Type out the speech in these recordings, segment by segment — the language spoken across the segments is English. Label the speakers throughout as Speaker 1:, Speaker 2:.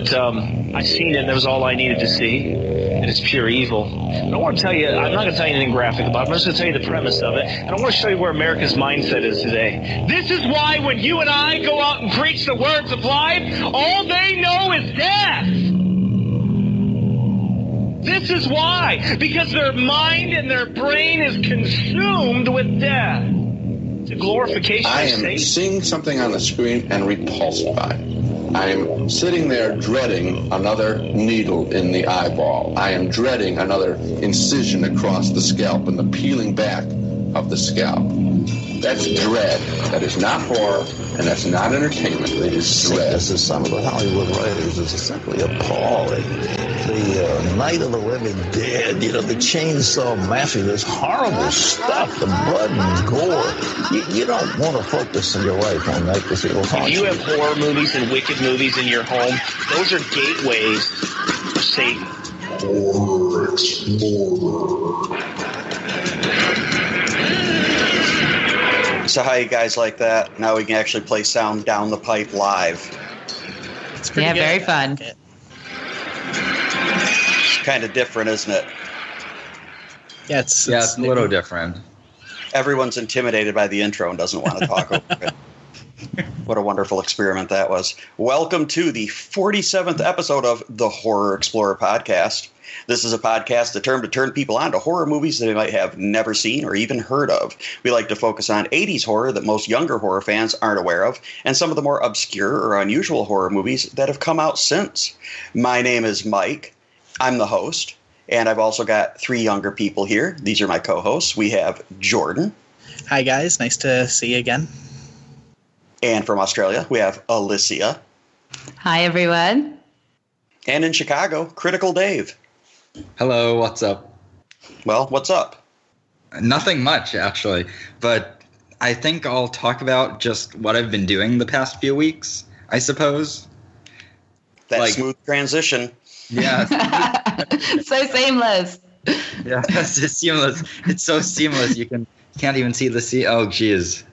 Speaker 1: But um, I seen it, and that was all I needed to see. And it's pure evil. I don't want to tell you. I'm not going to tell you anything graphic about it. I'm just going to tell you the premise of it, and I want to show you where America's mindset is today. This is why when you and I go out and preach the words of life, all they know is death. This is why. Because their mind and their brain is consumed with death. It's a glorification
Speaker 2: I
Speaker 1: of
Speaker 2: am
Speaker 1: Satan.
Speaker 2: seeing something on the screen and repulsed by it. I am sitting there dreading another needle in the eyeball. I am dreading another incision across the scalp and the peeling back of the scalp. That's dread. That is not horror, and that's not entertainment. It is dread.
Speaker 3: This is some of the Hollywood writers. is simply appalling. The uh, Night of the Living Dead, you know, the chainsaw mafia, this horrible stuff, the blood and gore. You, you don't want to focus in your life on that because it will haunt
Speaker 1: If you have horror movies and wicked movies in your home, those are gateways to Satan.
Speaker 4: So how you guys like that? Now we can actually play sound down the pipe live.
Speaker 5: It's pretty
Speaker 6: Yeah,
Speaker 5: good.
Speaker 6: very fun.
Speaker 5: like.
Speaker 4: It's kind of different, isn't it?
Speaker 5: Yeah, it's,
Speaker 7: Yeah, it's a little different.
Speaker 4: Everyone's intimidated by the intro and doesn't want to talk over it. What a wonderful experiment that was. Welcome to the 47th episode of the Horror Explorer podcast. This is a podcast determined to turn people on to horror movies that they might have never seen or even heard of. We like to focus on 80s horror that most younger horror fans aren't aware of, and some of the more obscure or unusual horror movies that have come out since. My name is Mike. I'm the host, and I've also got three younger people here. These are my co hosts. We have Jordan.
Speaker 5: Hi guys, nice to see you again.
Speaker 4: And from Australia, we have Alicia.
Speaker 6: Hi, everyone.
Speaker 4: And in Chicago, Critical Dave.
Speaker 7: Hello, what's up?
Speaker 4: Well, what's up?
Speaker 7: Nothing much, actually, but I think I'll talk about just what I've been doing the past few weeks, I suppose.
Speaker 4: That
Speaker 7: Like-
Speaker 4: smooth transition.
Speaker 7: Yeah,
Speaker 6: so seamless.
Speaker 7: yeah, it's just seamless. It's so seamless. You can can't even see the sea. Oh, jeez.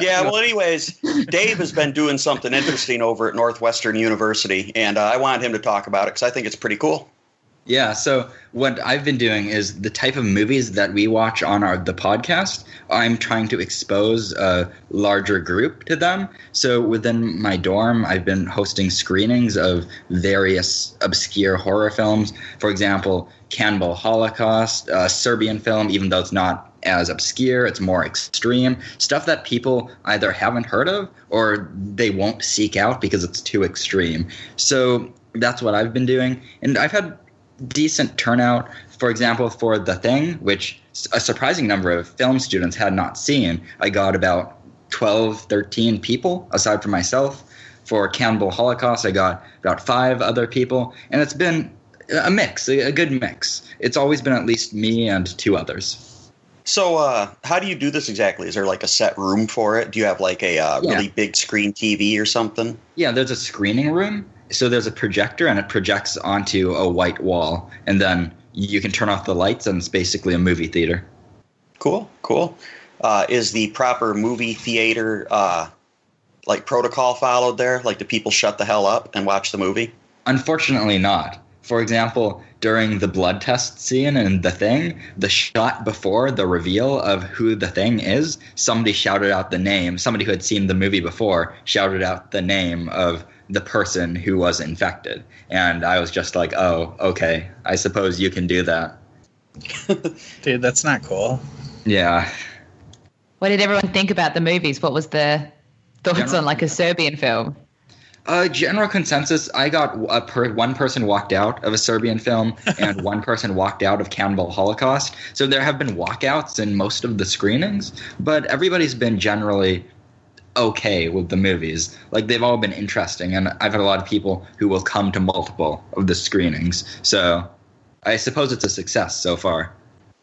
Speaker 4: Yeah, well, anyways, Dave has been doing something interesting over at Northwestern University, and uh, I wanted him to talk about it because I think it's pretty cool.
Speaker 7: Yeah, so what I've been doing is the type of movies that we watch on our the podcast. I'm trying to expose a larger group to them. So within my dorm, I've been hosting screenings of various obscure horror films. For example, Cannibal Holocaust, a Serbian film, even though it's not as obscure, it's more extreme stuff that people either haven't heard of or they won't seek out because it's too extreme. So that's what I've been doing, and I've had decent turnout. For example, for The Thing, which a surprising number of film students had not seen, I got about 12, 13 people aside from myself. For Cannibal Holocaust, I got about five other people, and it's been a mix, a good mix. It's always been at least me and two others.
Speaker 4: So, uh, how do you do this exactly? Is there like a set room for it? Do you have like a uh,
Speaker 7: Yeah.
Speaker 4: really big screen TV or something?
Speaker 7: Yeah, there's a screening room. So there's a projector and it projects onto a white wall. And then you can turn off the lights and it's basically a movie theater.
Speaker 4: Cool, cool. Uh, is the proper movie theater uh, like protocol followed there? Like, do people shut the hell up and watch the movie?
Speaker 7: Unfortunately, not. For example, during the blood test scene in The Thing, the shot before the reveal of who The Thing is, somebody shouted out the name. Somebody who had seen the movie before shouted out the name of the person who was infected. And I was just like, oh, okay, I suppose you can do that.
Speaker 5: Dude, that's not cool.
Speaker 7: Yeah.
Speaker 6: What did everyone think about the movies? What was the thoughts
Speaker 7: General-
Speaker 6: on like a Serbian film?
Speaker 7: Uh, general consensus. I got a per, one person walked out of a Serbian film, and one person walked out of Cannibal Holocaust. So there have been walkouts in most of the screenings, but everybody's been generally okay with the movies. Like they've all been interesting, and I've had a lot of people who will come to multiple of the screenings. So I suppose it's a success so far.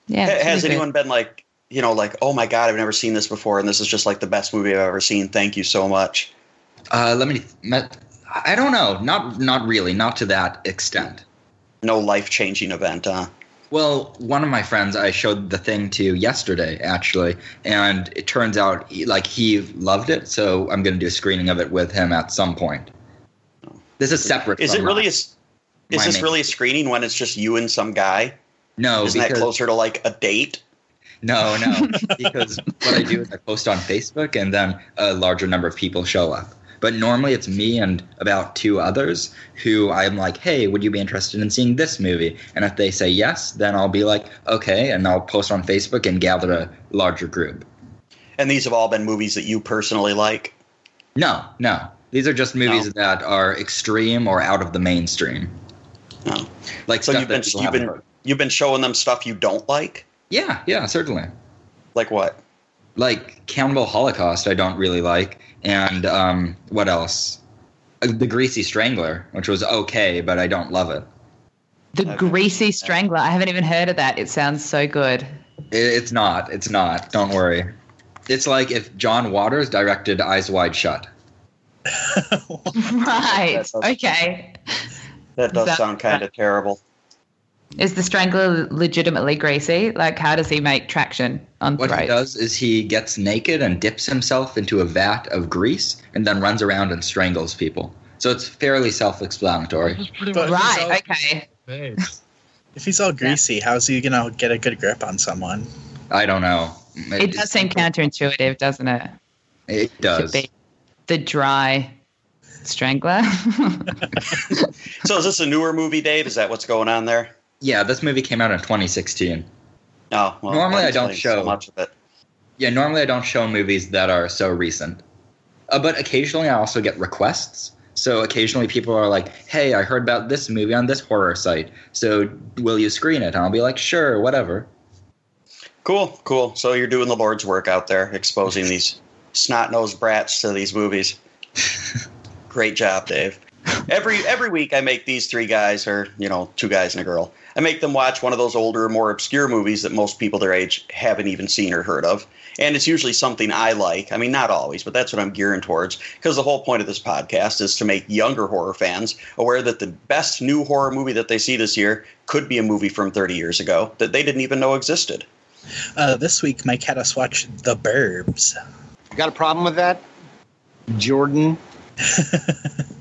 Speaker 6: Yeah.
Speaker 4: Ha-
Speaker 6: it's
Speaker 4: Has
Speaker 6: really good.
Speaker 4: anyone been like, you know, like, oh my god, I've never seen this before, and this is just like the best movie I've ever seen. Thank you so much.
Speaker 7: Uh, let me. Met, I don't know. Not not really. Not to that extent.
Speaker 4: No life changing event, huh?
Speaker 7: Well, one of my friends I showed the thing to yesterday, actually, and it turns out he- like he loved it. So I'm going to do a screening of it with him at some point. This is separate.
Speaker 4: Is it really a, is this
Speaker 7: main-
Speaker 4: really a screening when it's just you and some guy?
Speaker 7: No,
Speaker 4: Isn't that closer to like a date?
Speaker 7: no, no. because what I do is I post on Facebook, and then a larger number of people show up. But normally it's me and about two others who I'm like, hey, would you be interested in seeing this movie? And if they say yes, then I'll be like, okay, and I'll post on Facebook and gather a larger group.
Speaker 4: And these have all been movies that you personally like.
Speaker 7: No, no. These are just movies
Speaker 4: No.
Speaker 7: that are extreme or out of the mainstream.
Speaker 4: No.
Speaker 7: Like
Speaker 4: So you've been you've been you've been showing them stuff you don't like.
Speaker 7: Yeah, yeah, certainly.
Speaker 4: Like what?
Speaker 7: Like Cannibal Holocaust, I don't really like, and um, what else? Uh, The Greasy Strangler, which was okay, but I don't love it.
Speaker 6: The Greasy Strangler. I haven't even heard of that. It sounds so good.
Speaker 7: It's not. It's not. Don't worry. It's like if John Waters directed Eyes Wide Shut.
Speaker 6: Right.
Speaker 4: That does-
Speaker 6: Okay.
Speaker 4: That does
Speaker 6: That-
Speaker 4: sound kind of terrible.
Speaker 6: Is the Strangler legitimately greasy? Like, how does he make traction on
Speaker 7: What he does is he gets naked and dips himself into a vat of grease and then runs around and strangles people. So it's fairly self-explanatory.
Speaker 5: But
Speaker 6: Right.
Speaker 5: if all-
Speaker 6: Okay.
Speaker 5: If he's all greasy, how's he gonna get a good grip on someone?
Speaker 7: I don't know.
Speaker 6: It does seem counterintuitive, doesn't it?
Speaker 7: It
Speaker 6: To
Speaker 7: does.
Speaker 6: be the dry strangler.
Speaker 4: So is this a newer movie, Dave? Is that what's going on there?
Speaker 7: Yeah, this movie came out in 2016.
Speaker 4: No. Well,
Speaker 7: Normally I don't
Speaker 4: explains so
Speaker 7: show.
Speaker 4: much of it.
Speaker 7: Yeah, normally I don't show movies that are so recent. Uh, but occasionally I also get requests. So occasionally people are like, hey, I heard about this movie on this horror site. So will you screen it? And I'll be like, sure, whatever.
Speaker 4: Cool, cool. So you're doing the Lord's work out there, exposing these snot-nosed brats to these movies. Great job, Dave. Every every week, I make these three guys, or you know, two guys and a girl. I make them watch one of those older, more obscure movies that most people their age haven't even seen or heard of. And it's usually something I like. I mean, not always, but that's what I'm gearing towards. Because the whole point of this podcast is to make younger horror fans aware that the best new horror movie that they see this year could be a movie from 30 years ago that they didn't even know existed.
Speaker 5: Uh, this week, Mike had us watch The Burbs.
Speaker 8: Got a problem with that? Jordan?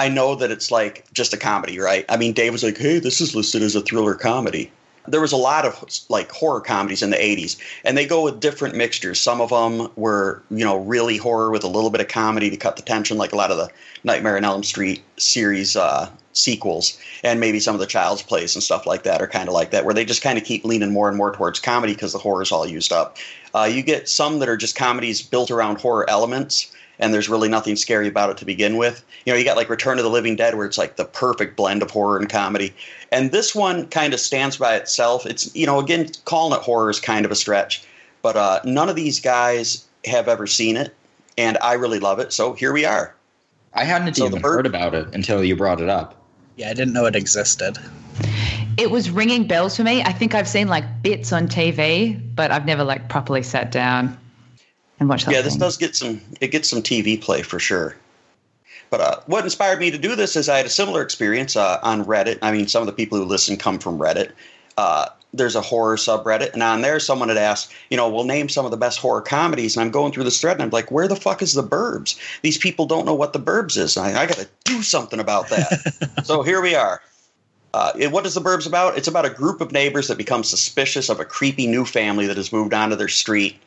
Speaker 4: I know that it's like just a comedy, right? I mean, Dave was like, "Hey, this is listed as a thriller comedy." There was a lot of like horror comedies in the '80s, and they go with different mixtures. Some of them were, you know, really horror with a little bit of comedy to cut the tension, like a lot of the Nightmare on Elm Street series uh, sequels, and maybe some of the Child's Plays and stuff like that are kind of like that, where they just kind of keep leaning more and more towards comedy because the horror's all used up. Uh, you get some that are just comedies built around horror elements and there's really nothing scary about it to begin with. You know, you got like Return of the Living Dead, where it's like the perfect blend of horror and comedy. And this one kind of stands by itself. It's, you know, again, calling it horror is kind of a stretch, but uh, none of these guys have ever seen it, and I really love it. So here we are.
Speaker 7: I hadn't
Speaker 4: So
Speaker 7: even
Speaker 4: bird-
Speaker 7: heard about it until you brought it up.
Speaker 5: Yeah, I didn't know it existed.
Speaker 6: it was ringing bells for me. I think I've seen like bits on TV, but I've never like properly sat down and watched that.
Speaker 4: Yeah, this
Speaker 6: thing.
Speaker 4: does get some. It gets some TV play for sure. But uh, what inspired me to do this is I had a similar experience uh, on Reddit. I mean, some of the people who listen come from Reddit. Uh, there's a horror subreddit, and on there, someone had asked, you know, we'll name some of the best horror comedies. And I'm going through this thread, and I'm like, where the fuck is the Burbs? These people don't know what the Burbs is. I, I got to do something about that. so here we are. Uh, it, what is the Burbs about? It's about a group of neighbors that become suspicious of a creepy new family that has moved onto their street.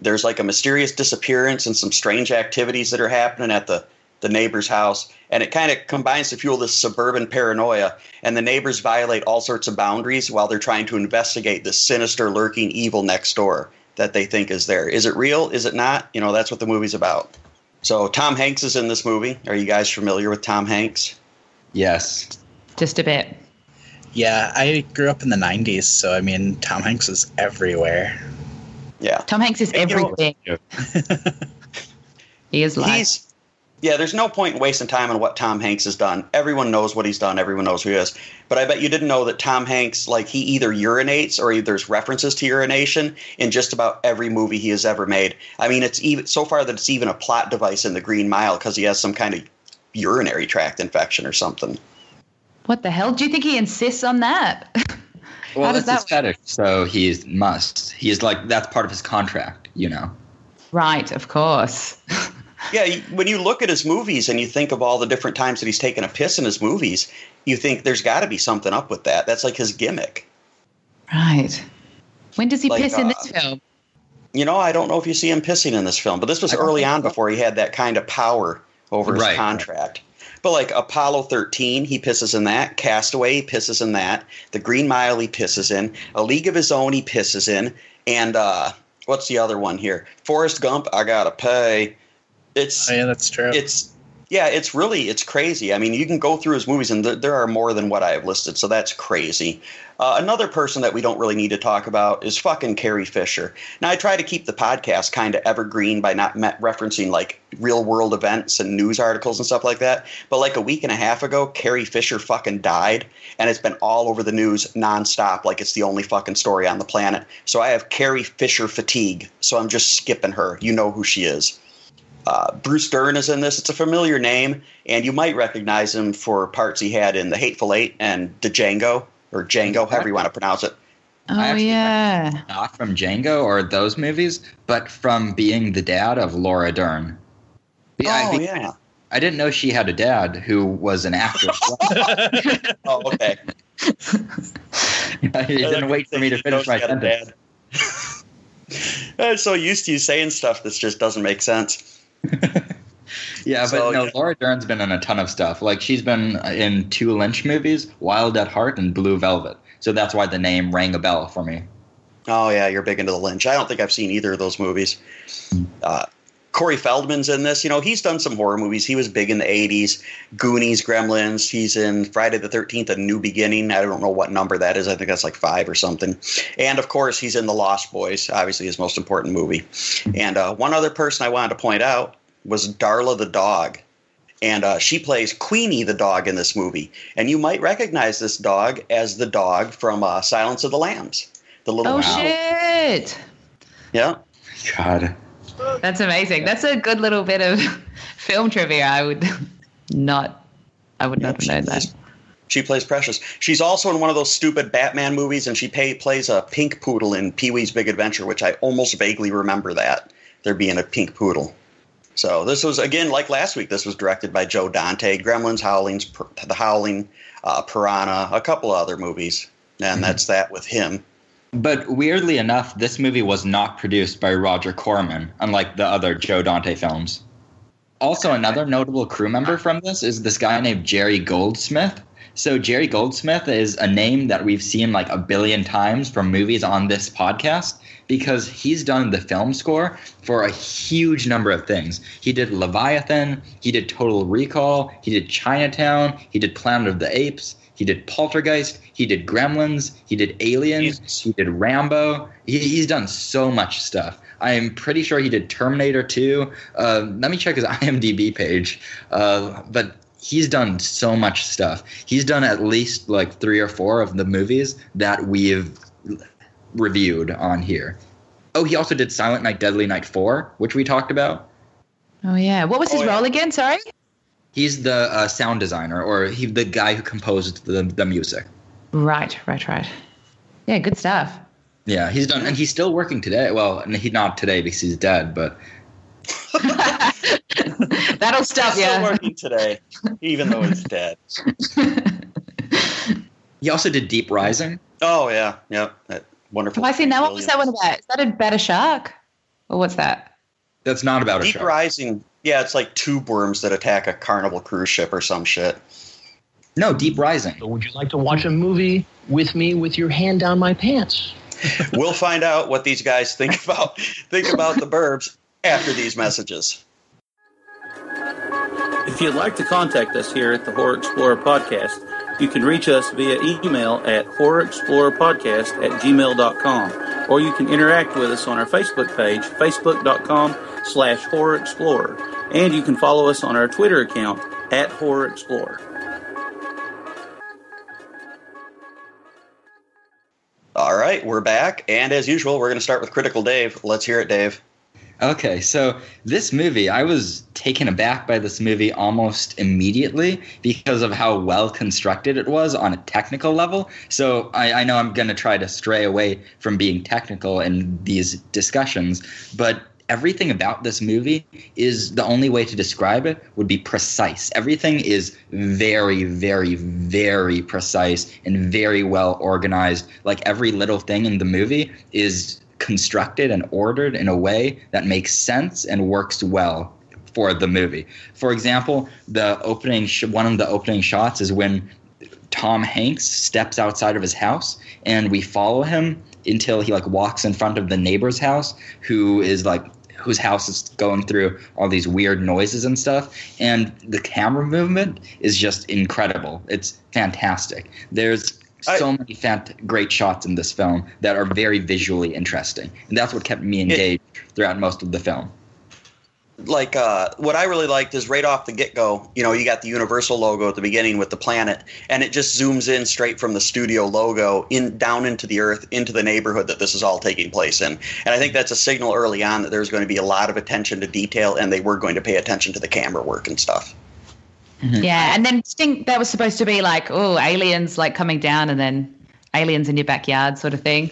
Speaker 4: There's like a mysterious disappearance and some strange activities that are happening at the, the neighbor's house. And it kind of combines to fuel this suburban paranoia. And the neighbors violate all sorts of boundaries while they're trying to investigate the sinister, lurking evil next door that they think is there. Is it real? Is it not? You know, that's what the movie's about. So Tom Hanks is in this movie. Are you guys familiar with Tom Hanks?
Speaker 7: Yes.
Speaker 6: just a bit.
Speaker 5: Yeah, I grew up in the 90s, so I mean, Tom Hanks was everywhere.
Speaker 4: Yeah.
Speaker 6: Tom Hanks is
Speaker 4: You know-
Speaker 6: everything. he is like
Speaker 4: he's yeah there's no point in wasting time on what tom hanks has done everyone knows what he's done everyone knows who he is but i bet you didn't know that tom hanks like he either urinates or there's references to urination in just about every movie he has ever made i mean it's even so far that it's even a plot device in the green mile because he has some kind of urinary tract infection or something
Speaker 6: what the hell? Do you think he insists on that?
Speaker 7: Well,
Speaker 6: How does
Speaker 7: that's his
Speaker 6: that
Speaker 7: fetish, so he must. He's like that's part of his contract, you know.
Speaker 6: right, of course.
Speaker 4: Yeah, when you look at his movies and you think of all the different times that he's taken a piss in his movies, you think there's got to be something up with that. That's like his gimmick.
Speaker 6: Right. When does he
Speaker 4: Like,
Speaker 6: piss in
Speaker 4: uh,
Speaker 6: this film?
Speaker 4: You know, I don't know if you see him pissing in this film, but this was
Speaker 7: I
Speaker 4: early on before he had that kind of power over his
Speaker 7: Right.
Speaker 4: contract. But like Apollo 13, he pisses in that. Castaway, he pisses in that. The Green Mile, he pisses in. A League of His Own, he pisses in. And uh, what's the other one here? Forrest Gump, I gotta pay. It's
Speaker 5: Oh, yeah, that's true.
Speaker 4: it's yeah, it's really it's crazy. I mean, you can go through his movies, and there, there are more than what I have listed, so that's crazy. Uh, another person that we don't really need to talk about is fucking Carrie Fisher. Now, I try to keep the podcast kind of evergreen by not me- referencing like real world events and news articles and stuff like that. But like a week and a half ago, Carrie Fisher fucking died, and it's been all over the news nonstop, like it's the only fucking story on the planet. So I have Carrie Fisher fatigue, so I'm just skipping her. You know who she is. Uh, Bruce Dern is in this. It's a familiar name, and you might recognize him for parts he had in The Hateful Eight and The Django, or Django, however you want to pronounce it.
Speaker 6: Oh yeah.
Speaker 7: Not from Django or those movies, but from being the dad of Laura Dern. I,
Speaker 4: oh, yeah.
Speaker 7: I didn't know she had a dad who was an actor.
Speaker 4: Oh, okay.
Speaker 7: you didn't wait for me to finish my sentence.
Speaker 4: I'm so used to you saying stuff that just doesn't make sense.
Speaker 7: Yeah, but no,
Speaker 4: yeah.
Speaker 7: Laura Dern's been in a ton of stuff. Like she's been in two Lynch movies, Wild at Heart and Blue Velvet. So that's why the name rang a bell for me.
Speaker 4: Oh, yeah, you're big into the Lynch. I don't think I've seen either of those movies. Uh, Corey Feldman's in this. You know, he's done some horror movies. He was big in the 80s. Goonies, Gremlins. He's in Friday the 13th, A New Beginning. I don't know what number that is. I think that's like five or something. And of course, he's in The Lost Boys, obviously his most important movie. And uh, one other person I wanted to point out was Darla the dog. And uh, she plays Queenie the dog in this movie. And you might recognize this dog as the dog from uh, Silence of the Lambs. The little
Speaker 6: Oh
Speaker 4: mouse.
Speaker 6: shit.
Speaker 4: Yeah.
Speaker 7: God.
Speaker 6: That's amazing. That's a good little bit of film trivia. I would not. I would not have known that.
Speaker 4: She plays Precious. She's also in one of those stupid Batman movies, and she pay, plays a pink poodle in Pee Wee's Big Adventure, which I almost vaguely remember that there being a pink poodle. So this was again like last week. This was directed by Joe Dante. Gremlins, Howlings, The Howling, uh, Piranha, a couple of other movies, and that's that with him.
Speaker 7: But weirdly enough, this movie was not produced by Roger Corman, unlike the other Joe Dante films. Also, another notable crew member from this is this guy named Jerry Goldsmith. So, Jerry Goldsmith is a name that we've seen like a billion times from movies on this podcast because he's done the film score for a huge number of things. He did Leviathan, he did Total Recall, he did Chinatown, he did Planet of the Apes, he did Poltergeist, he did Gremlins, he did Aliens,
Speaker 4: Jesus.
Speaker 7: he did Rambo. He, he's done so much stuff. I am pretty sure he did Terminator 2. Uh, let me check his IMDb page. Uh, but he's done so much stuff. He's done at least like three or four of the movies that we've reviewed on here. Oh, he also did Silent Night, Deadly Night 4, which we talked about.
Speaker 6: Oh yeah. What was his
Speaker 4: Oh, yeah.
Speaker 6: role again? Sorry.
Speaker 7: He's the uh, sound designer, or he the guy who composed the, the music.
Speaker 6: Right. Right. Right. Yeah. Good stuff.
Speaker 7: Yeah, he's done, and he's still working today. Well, n- he not today because he's dead, but
Speaker 6: That'll stop
Speaker 4: He's still
Speaker 6: you.
Speaker 4: working today, even though he's dead.
Speaker 7: he also did Deep Rising.
Speaker 4: Oh yeah, yeah, that wonderful.
Speaker 6: Have I seen that one? What's that one about? Is that about a shark? Or what's that?
Speaker 7: That's not about a shark. Deep.
Speaker 4: Rising. Yeah, it's like tube worms that attack a carnival cruise ship or some shit.
Speaker 7: No, Deep Rising.
Speaker 9: So would you like to watch a movie with me with your hand down my pants?
Speaker 4: we'll find out what these guys think about think about the burbs after these messages.
Speaker 10: If you'd like to contact us here at the Horror Explorer Podcast, you can reach us via email at horrorexplorerpodcast at gmail.com, or you can interact with us on our Facebook page, facebook.com slash horror explorer, and you can follow us on our Twitter account at Horror Explorer.
Speaker 4: All right, we're back, and as usual, we're going to start with Critical Dave. Let's hear it, Dave.
Speaker 7: Okay, so this movie, I was taken aback by this movie almost immediately because of how well constructed it was on a technical level. So I, I know I'm going to try to stray away from being technical in these discussions, but everything about this movie is the only way to describe it would be precise. Everything is very, very, very precise and very well organized. Like every little thing in the movie is constructed and ordered in a way that makes sense and works well for the movie. For example, the opening sh- one of the opening shots is when Tom Hanks steps outside of his house and we follow him until he like walks in front of the neighbor's house who is like whose house is going through all these weird noises and stuff. And the camera movement is just incredible. It's fantastic. There's so I, many fant- great shots in this film that are very visually interesting and that's what kept me engaged it, throughout most of the film
Speaker 4: like uh, what I really liked is right off the get go, you know, you got the Universal logo at the beginning with the planet, and it just zooms in straight from the studio logo in down into the earth, into the neighborhood that this is all taking place in. And I think that's a signal early on that there's going to be a lot of attention to detail, and they were going to pay attention to the camera work and stuff.
Speaker 6: Mm-hmm. Yeah, and then I think that was supposed to be like, oh, aliens like coming down, and then aliens in your backyard, sort of thing.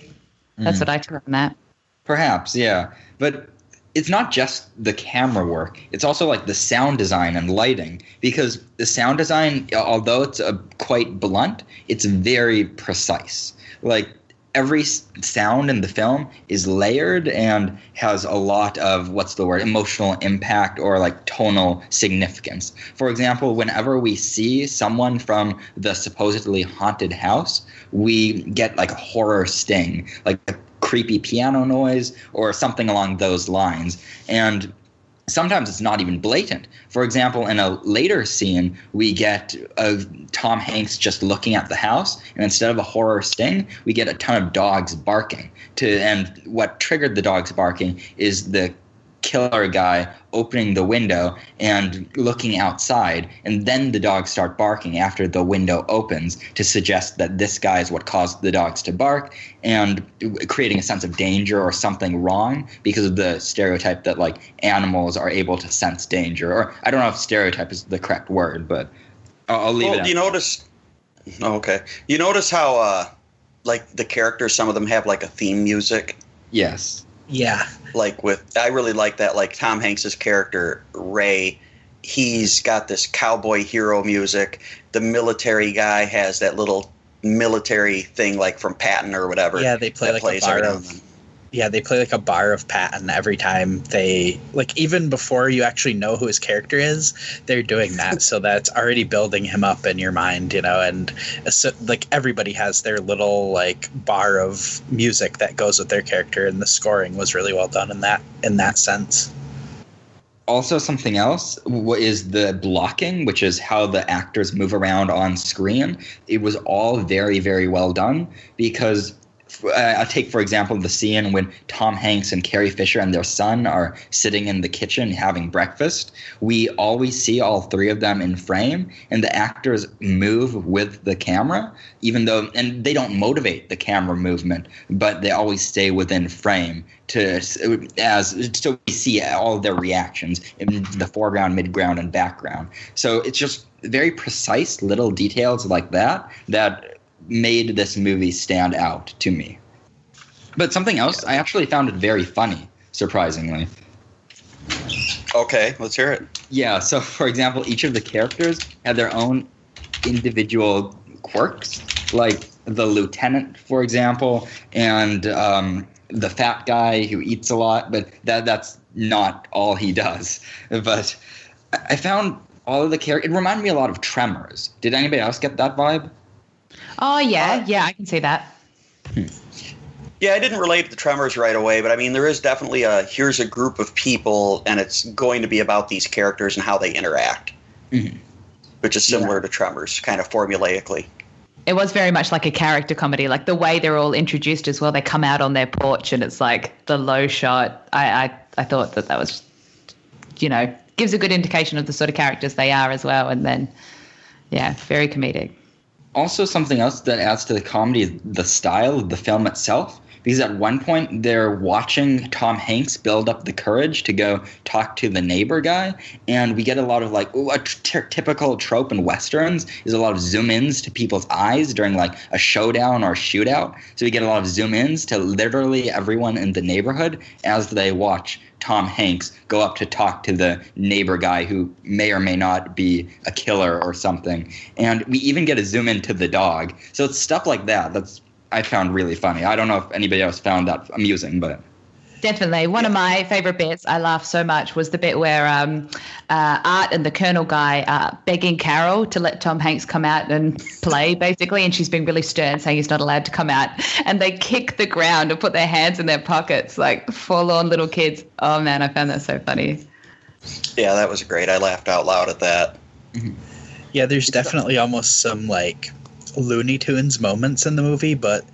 Speaker 6: That's mm. what I took from that.
Speaker 7: Perhaps, yeah, but it's not just the camera work it's also like the sound design and lighting because the sound design although it's a, quite blunt it's very precise like every sound in the film is layered and has a lot of what's the word emotional impact or like tonal significance for example whenever we see someone from the supposedly haunted house we get like a horror sting like a creepy piano noise or something along those lines. And sometimes it's not even blatant. For example, in a later scene, we get a Tom Hanks just looking at the house, and instead of a horror sting, we get a ton of dogs barking. To and what triggered the dogs barking is the killer guy opening the window and looking outside and then the dogs start barking after the window opens to suggest that this guy is what caused the dogs to bark and creating a sense of danger or something wrong because of the stereotype that like animals are able to sense danger or i don't know if stereotype is the correct word but i'll, I'll leave
Speaker 4: well,
Speaker 7: it
Speaker 4: you notice oh, okay. You notice how uh like the characters some of them have like a theme music?
Speaker 7: Yes
Speaker 5: yeah.
Speaker 4: Like with, I really like that. Like Tom Hanks's character Ray, he's got this cowboy hero music. The military guy has that little military thing, like from Patton or whatever.
Speaker 5: Yeah, they play like a bar of yeah, they play like a bar of Patton every time they like even before you actually know who his character is, they're doing that. so that's already building him up in your mind, you know, and uh, so, like everybody has their little like bar of music that goes with their character and the scoring was really well done in that in that sense.
Speaker 7: Also, something else is the blocking, which is how the actors move around on screen. It was all very, very well done because uh, I'll take for example the scene when Tom Hanks and Carrie Fisher and their son are sitting in the kitchen having breakfast. We always see all three of them in frame, and the actors move with the camera, even though and they don't motivate the camera movement, but they always stay within frame to as so we see all their reactions in the foreground, midground, and background. So it's just very precise little details like that that made this movie stand out to me. But something else, I actually found it very funny, surprisingly.
Speaker 4: Okay, let's hear it.
Speaker 7: Yeah, so for example, each of the characters had their own individual quirks, like the lieutenant, for example, and um, the fat guy who eats a lot, but that that's not all he does. But I found all of the characters. It reminded me a lot of Tremors. Did anybody else get that vibe?
Speaker 6: Oh yeah, uh, yeah, I can see that.
Speaker 4: Yeah, I didn't relate to the Tremors right away, but I mean, there is definitely a here's a group of people, and it's going to be about these characters and how they interact, mm-hmm. which is similar yeah. to Tremors, kind of formulaically.
Speaker 6: It was very much like a character comedy, like the way they're all introduced as well. They come out on their porch, and it's like the low shot. I, I, I thought that that was, you know, gives a good indication of the sort of characters they are as well, and then, yeah, very comedic
Speaker 7: also something else that adds to the comedy is the style of the film itself. Because at one point they're watching Tom Hanks build up the courage to go talk to the neighbor guy, and we get a lot of like a t- typical trope in westerns is a lot of zoom ins to people's eyes during like a showdown or a shootout. So we get a lot of zoom ins to literally everyone in the neighborhood as they watch Tom Hanks go up to talk to the neighbor guy who may or may not be a killer or something. And we even get a zoom into the dog. So it's stuff like that that's I found really funny. I don't know if anybody else found that amusing, but
Speaker 6: Definitely. One of my favorite bits, I laughed so much, was the bit where um, uh, Art and the Colonel guy are begging Carol to let Tom Hanks come out and play, basically. And she's being really stern, saying he's not allowed to come out. And they kick the ground and put their hands in their pockets like forlorn little kids. Oh, man, I found that so funny.
Speaker 4: Yeah, that was great. I laughed out loud at that.
Speaker 5: Yeah, there's definitely almost some like Looney Tunes moments in the movie, but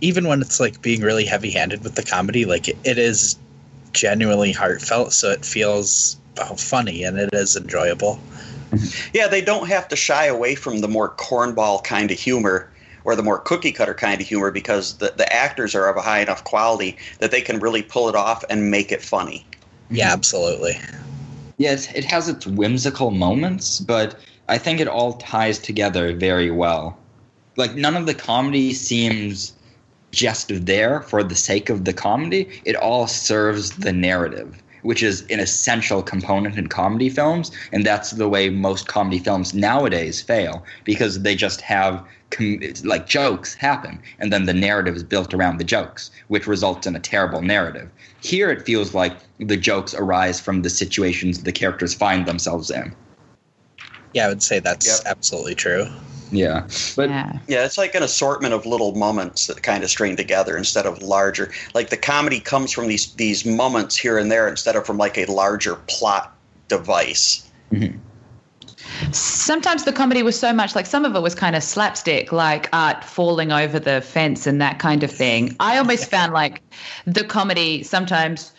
Speaker 5: even when it's like being really heavy handed with the comedy, like it, it is genuinely heartfelt, so it feels oh, funny and it is enjoyable.
Speaker 4: Yeah, they don't have to shy away from the more cornball kind of humor or the more cookie cutter kind of humor because the, the actors are of a high enough quality that they can really pull it off and make it funny.
Speaker 5: Yeah, absolutely.
Speaker 7: Yes, it has its whimsical moments, but I think it all ties together very well. Like none of the comedy seems just there for the sake of the comedy. It all serves the narrative, which is an essential component in comedy films, and that's the way most comedy films nowadays fail because they just have com- like jokes happen and then the narrative is built around the jokes, which results in a terrible narrative. Here it feels like the jokes arise from the situations the characters find themselves in.
Speaker 5: Yeah, I would say that's
Speaker 4: Yep.
Speaker 5: absolutely true.
Speaker 7: Yeah. But
Speaker 6: Yeah.
Speaker 4: Yeah, it's like an assortment of little moments that kind of string together instead of larger. Like the comedy comes from these these moments here and there instead of from like a larger plot device. Mm-hmm.
Speaker 6: Sometimes the comedy was so much like some of it was kind of slapstick, like Art falling over the fence and that kind of thing. I almost found like the comedy sometimes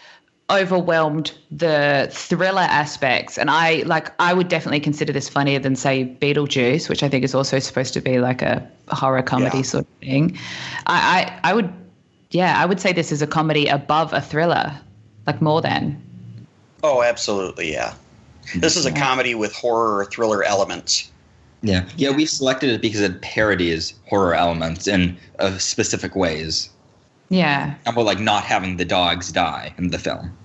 Speaker 6: overwhelmed the thriller aspects and i like i would definitely consider this funnier than say beetlejuice which i think is also supposed to be like a horror comedy
Speaker 4: Yeah.
Speaker 6: sort of thing I, I i would yeah i would say this is a comedy above a thriller like more than
Speaker 4: Oh, absolutely, yeah. This is a comedy with horror or thriller elements.
Speaker 7: yeah. Yeah, we've selected it because it parodies horror elements in uh, specific ways.
Speaker 6: yeah
Speaker 7: example, like not having the dogs die in the film.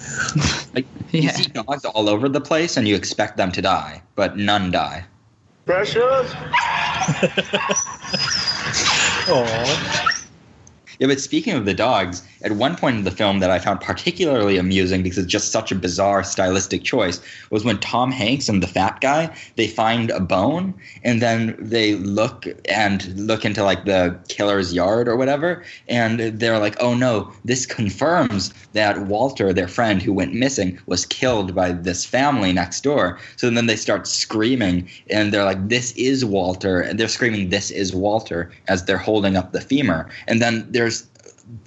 Speaker 7: Like you see dogs all over the place, and you expect them to die, but none die. Precious. Aww. Yeah, but speaking of the dogs, at one point in the film that I found particularly amusing because it's just such a bizarre stylistic choice was when Tom Hanks and the fat guy they find a bone and then they look and look into like the killer's yard or whatever and they're like, "Oh no, this confirms that Walter, their friend who went missing, was killed by this family next door." So then they start screaming and they're like, "This is Walter." And they're screaming, "This is Walter" as they're holding up the femur. And then there's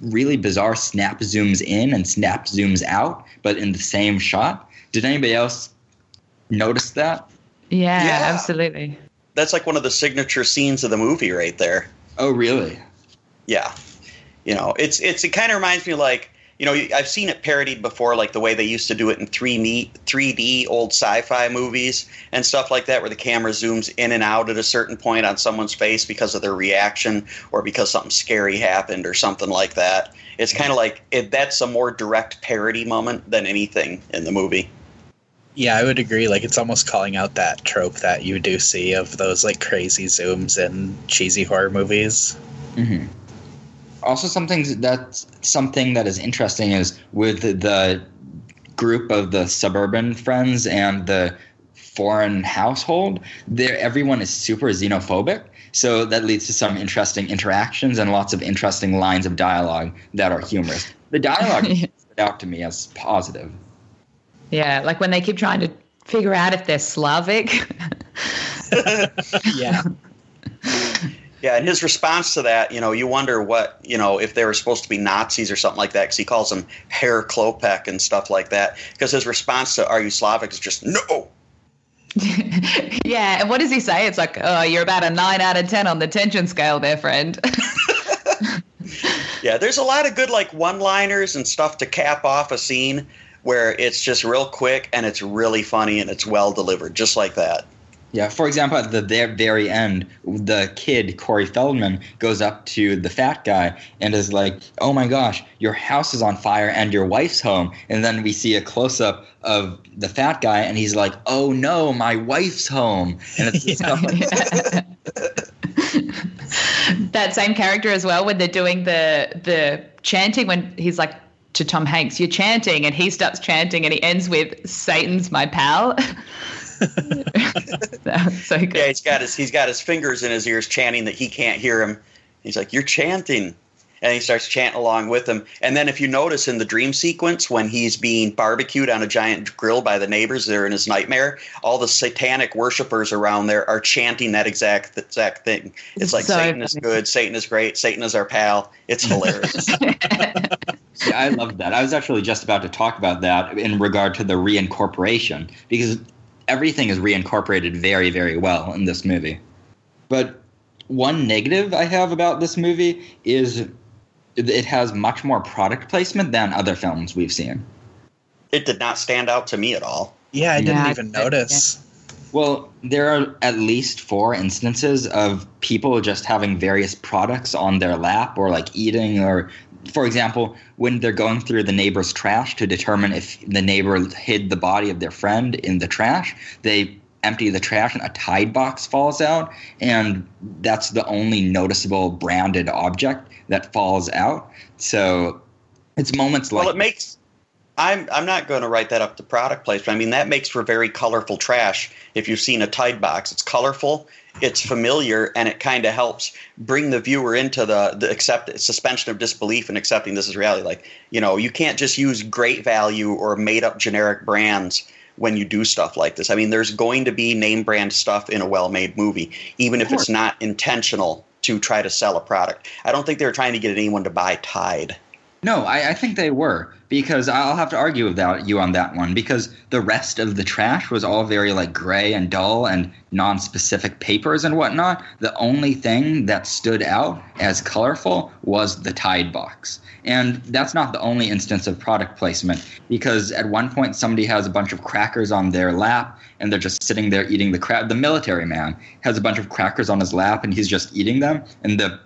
Speaker 7: really bizarre snap zooms in and snap zooms out, but in the same shot. Did anybody else notice that?
Speaker 6: yeah,
Speaker 4: Yeah.
Speaker 6: absolutely
Speaker 4: That's like one of the signature scenes of the movie right there.
Speaker 7: Oh, really?
Speaker 4: Yeah. You know, it's it's it kind of reminds me like, you know, I've seen it parodied before like the way they used to do it in 3D 3D old sci-fi movies and stuff like that where the camera zooms in and out at a certain point on someone's face because of their reaction or because something scary happened or something like that. It's kind of like it, that's a more direct parody moment than anything in the movie.
Speaker 5: Yeah, I would agree. Like it's almost calling out that trope that you do see of those like crazy zooms in cheesy horror movies.
Speaker 7: hmm Also, something that's something that is interesting is with the group of the suburban friends and the foreign household. There, everyone is super xenophobic. So that leads to some interesting interactions and lots of interesting lines of dialogue that are humorous. The dialogue stood out to me as positive.
Speaker 6: yeah like when they keep trying to figure out if they're slavic
Speaker 5: Yeah.
Speaker 4: Yeah, and his response to that, you know, you wonder what, you know, if they were supposed to be Nazis or something like that, because he calls them Herr Klopek and stuff like that. Because his response to "Are you Slavic?" is just no.
Speaker 6: yeah and what does he say it's like oh you're about a 9 out of 10 on the tension scale there friend
Speaker 4: Yeah, there's a lot of good like one-liners and stuff to cap off a scene where it's just real quick and it's really funny and it's well delivered, just like that.
Speaker 7: Yeah, for example, at the very, very end, the kid, Corey Feldman, goes up to the fat guy and is like, Oh my gosh, your house is on fire and your wife's home. And then we see a close up of the fat guy and he's like, Oh no, my wife's home. And it's stuff like
Speaker 6: that same character as well when they're doing the the chanting when he's like to Tom Hanks, you're chanting, and he starts chanting, and he ends with "Satan's my pal." so good.
Speaker 4: Yeah, he's got his he's got his fingers in his ears chanting that he can't hear him. He's like, "You're chanting," and he starts chanting along with him. And then, if you notice in the dream sequence when he's being barbecued on a giant grill by the neighbors there in his nightmare, all the satanic worshippers around there are chanting that exact exact thing. It's like
Speaker 6: So
Speaker 4: Satan is good, Satan is great, Satan is our pal. It's hilarious.
Speaker 7: Yeah, I love that. I was actually just about to talk about that in regard to the reincorporation because everything is reincorporated very, very well in this movie. But one negative I have about this movie is it has much more product placement than other films we've seen.
Speaker 4: it did not stand out to me at all.
Speaker 5: Yeah, I didn't
Speaker 6: Yeah,
Speaker 5: even
Speaker 6: I-
Speaker 5: notice.
Speaker 7: Well, there are at least four instances of people just having various products on their lap or like eating or for example, when they're going through the neighbor's trash to determine if the neighbor hid the body of their friend in the trash, they empty the trash and a Tide box falls out and that's the only noticeable branded object that falls out. So it's moments like
Speaker 4: well, it makes. I'm I'm not going to write that up to product placement. I mean, that makes for very colorful trash. If you've seen a Tide box, it's colorful, it's familiar, and it kind of helps bring the viewer into the the accept suspension of disbelief and accepting this is reality. Like you know, you can't just use great value or made up generic brands when you do stuff like this. I mean, there's going to be name brand stuff in a well made movie, even if it's not intentional to try to sell a product. I don't think they're trying to get anyone to buy Tide.
Speaker 7: No, I, I think they were because I'll have to argue with you on that one because the rest of the trash was all very like gray and dull and non-specific papers and whatnot. The only thing that stood out as colorful was the Tide box, and that's not the only instance of product placement because at one point somebody has a bunch of crackers on their lap and they're just sitting there eating the crap. The military man has a bunch of crackers on his lap and he's just eating them, and the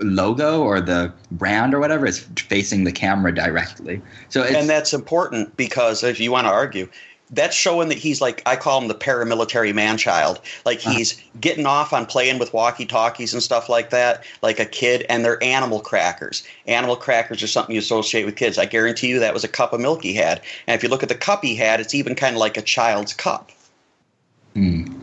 Speaker 7: logo or the brand or whatever is facing the camera directly. So it's,
Speaker 4: and that's important because if you want to argue that's showing that he's like I call him the paramilitary man child. Like uh-huh. he's getting off on playing with walkie talkies and stuff like that, like a kid, and they're animal crackers. Animal crackers are something you associate with kids. I guarantee you that was a cup of milk he had. And if you look at the cup he had, it's even kind of like a child's cup. Hmm.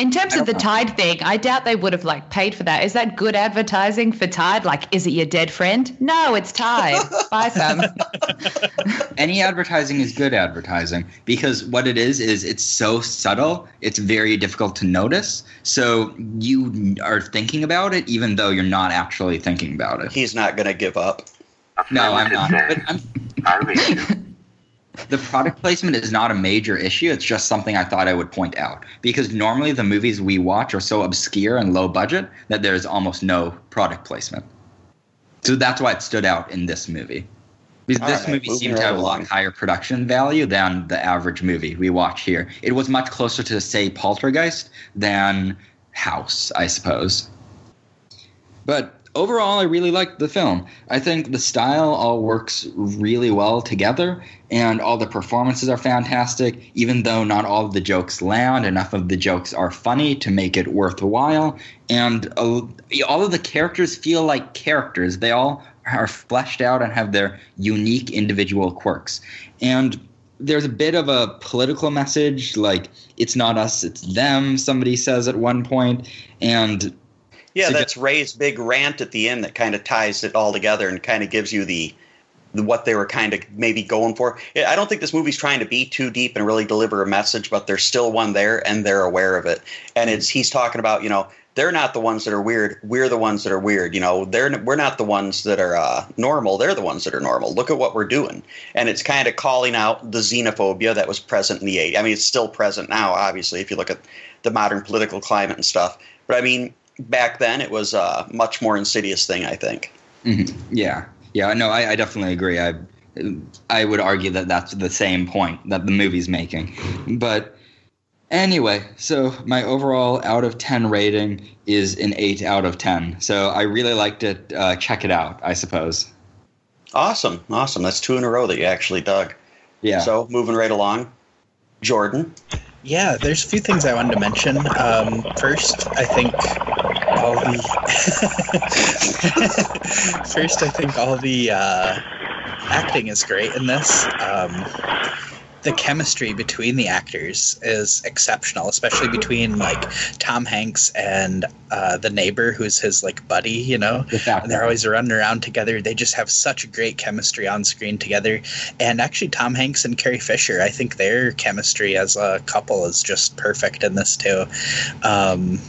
Speaker 6: In terms of the Tide thing, I doubt they would have like paid for that. Is that good advertising for Tide? Like, is it your dead friend? No, it's Tide. Buy some.
Speaker 7: any advertising is good advertising because what it is is it's so subtle it's very difficult to notice so you are thinking about it even though you're not actually thinking about it
Speaker 4: He's not going to give up.
Speaker 7: no i'm not but I'm, the product placement is not a major issue. It's just something i thought i would point out. Because normally the movies we watch are so obscure and low budget that there's almost no product placement. So that's why it stood out in this movie. Because
Speaker 4: All
Speaker 7: this
Speaker 4: right,
Speaker 7: movie seemed to have a lot higher production value than the average movie we watch here. It was much closer to, say, Poltergeist than House, I suppose. But overall, I really liked the film. I think the style all works really well together, and all the performances are fantastic, even though not all of the jokes land. Enough of the jokes are funny to make it worthwhile, and uh, all of the characters feel like characters. They all are fleshed out and have their unique individual quirks. And there's a bit of a political message, like it's not us, it's them, somebody says at one point, And
Speaker 4: Yeah,
Speaker 7: So
Speaker 4: that's Ray's big rant at the end that kind of ties it all together and kind of gives you the, the what they were kind of maybe going for. I don't think this movie's trying to be too deep and really deliver a message, but there's still one there and they're aware of it. And it's he's talking about, you know, they're not the ones that are weird. We're the ones that are weird. You know, they're we're not the ones that are uh, normal. They're the ones that are normal. Look at what we're doing, and it's kind of calling out the xenophobia that was present in the '80s. I mean, it's still present now, obviously, if you look at the modern political climate and stuff. But I mean, back then it was a much more insidious thing. I think.
Speaker 7: Mhm. Yeah, yeah, no, I, I definitely agree. I, I would argue that that's the same point that the movie's making, but Anyway, so my overall out of 10 rating is an 8 out of 10. So I really liked it. Uh, check it out, I suppose.
Speaker 4: Awesome, awesome. That's two in a row that you actually dug.
Speaker 7: Yeah.
Speaker 4: So moving right along, Jordan.
Speaker 5: Yeah, there's a few things I wanted to mention. Um, first, I think all the first, I think all the uh, acting is great in this. Um, the chemistry between the actors is exceptional, especially between like Tom Hanks and uh, the neighbor who's his like buddy, you know. And they're always running around together. They just have such great chemistry on screen together. And actually, Tom Hanks and Carrie Fisher, I think their chemistry as a couple is just perfect in this too. Um,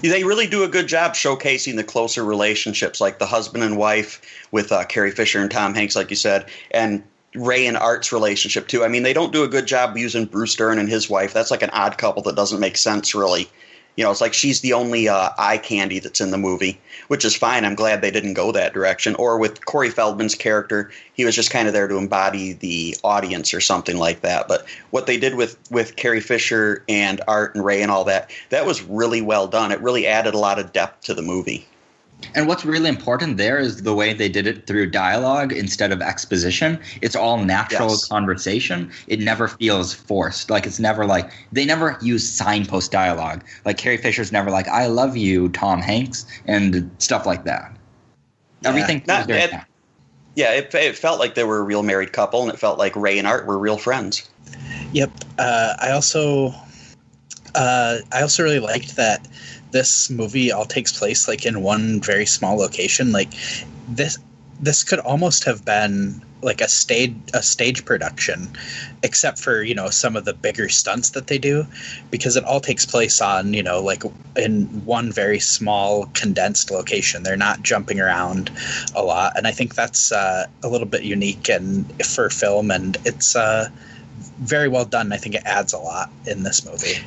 Speaker 4: they really do a good job showcasing the closer relationships, like the husband and wife with uh, Carrie Fisher and Tom Hanks, like you said, and Ray and Art's relationship too. I mean, they don't do a good job using Bruce Dern and his wife. That's like an odd couple that doesn't make sense, really. You know, it's like she's the only uh, eye candy that's in the movie, which is fine. I'm glad they didn't go that direction. Or with Corey Feldman's character, he was just kind of there to embody the audience or something like that. But what they did with with Carrie Fisher and Art and Ray and all that, that was really well done. It really added a lot of depth to the movie.
Speaker 7: And what's really important there is the way they did it through dialogue instead of exposition. It's all natural yes. conversation. It never feels forced. Like it's never like they never use signpost dialogue. Like Carrie Fisher's never like "I love you, Tom Hanks" and stuff like that. Yeah. Everything.
Speaker 4: Not, it, yeah, it, it felt like they were a real married couple, and it felt like Ray and Art were real friends.
Speaker 5: Yep. Uh, I also, uh, I also really liked that this movie all takes place like in one very small location like this this could almost have been like a stage a stage production except for you know some of the bigger stunts that they do because it all takes place on you know like in one very small condensed location. They're not jumping around a lot and i think that's uh, a little bit unique and for film and it's uh, very well done. I think it adds a lot in this movie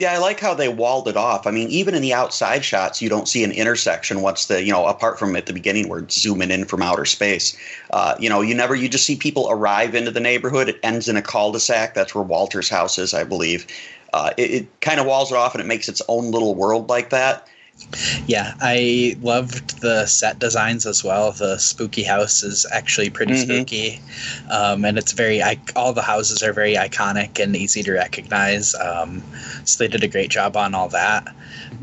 Speaker 4: yeah, I like how they walled it off. I mean, even in the outside shots, you don't see an intersection. What's the you know apart from at the beginning where it's zooming in from outer space. Uh, you know, you never you just see people arrive into the neighborhood. It ends in a cul-de-sac. That's where Walter's house is, I believe. Uh, it, it kind of walls it off and it makes its own little world like that.
Speaker 5: Yeah, I loved the set designs as well. The spooky house is actually pretty mm-hmm. spooky, um, and it's very. all the houses are very iconic and easy to recognize. Um, so they did a great job on all that.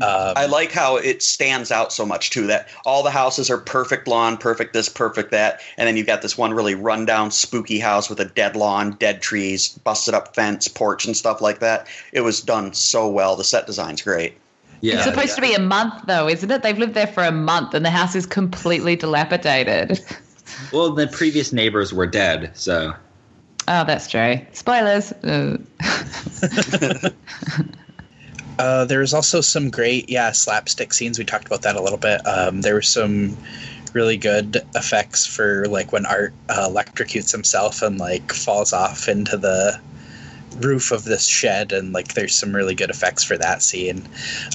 Speaker 4: Um, I like how it stands out so much too. That all the houses are perfect lawn, perfect this, perfect that, and then you've got this one really rundown, spooky house with a dead lawn, dead trees, busted up fence, porch, and stuff like that. It was done so well. The set design's great.
Speaker 6: Yeah, it's supposed yeah. to be a month, though, isn't it? They've lived there for a month, and the house is completely dilapidated.
Speaker 7: Well, the previous neighbors were dead, so.
Speaker 6: Oh, that's true. Spoilers. Uh.
Speaker 5: uh, there was also some great, yeah, slapstick scenes. We talked about that a little bit. Um, there were some really good effects for like when Art uh, electrocutes himself and like falls off into the roof of this shed and like there's some really good effects for that scene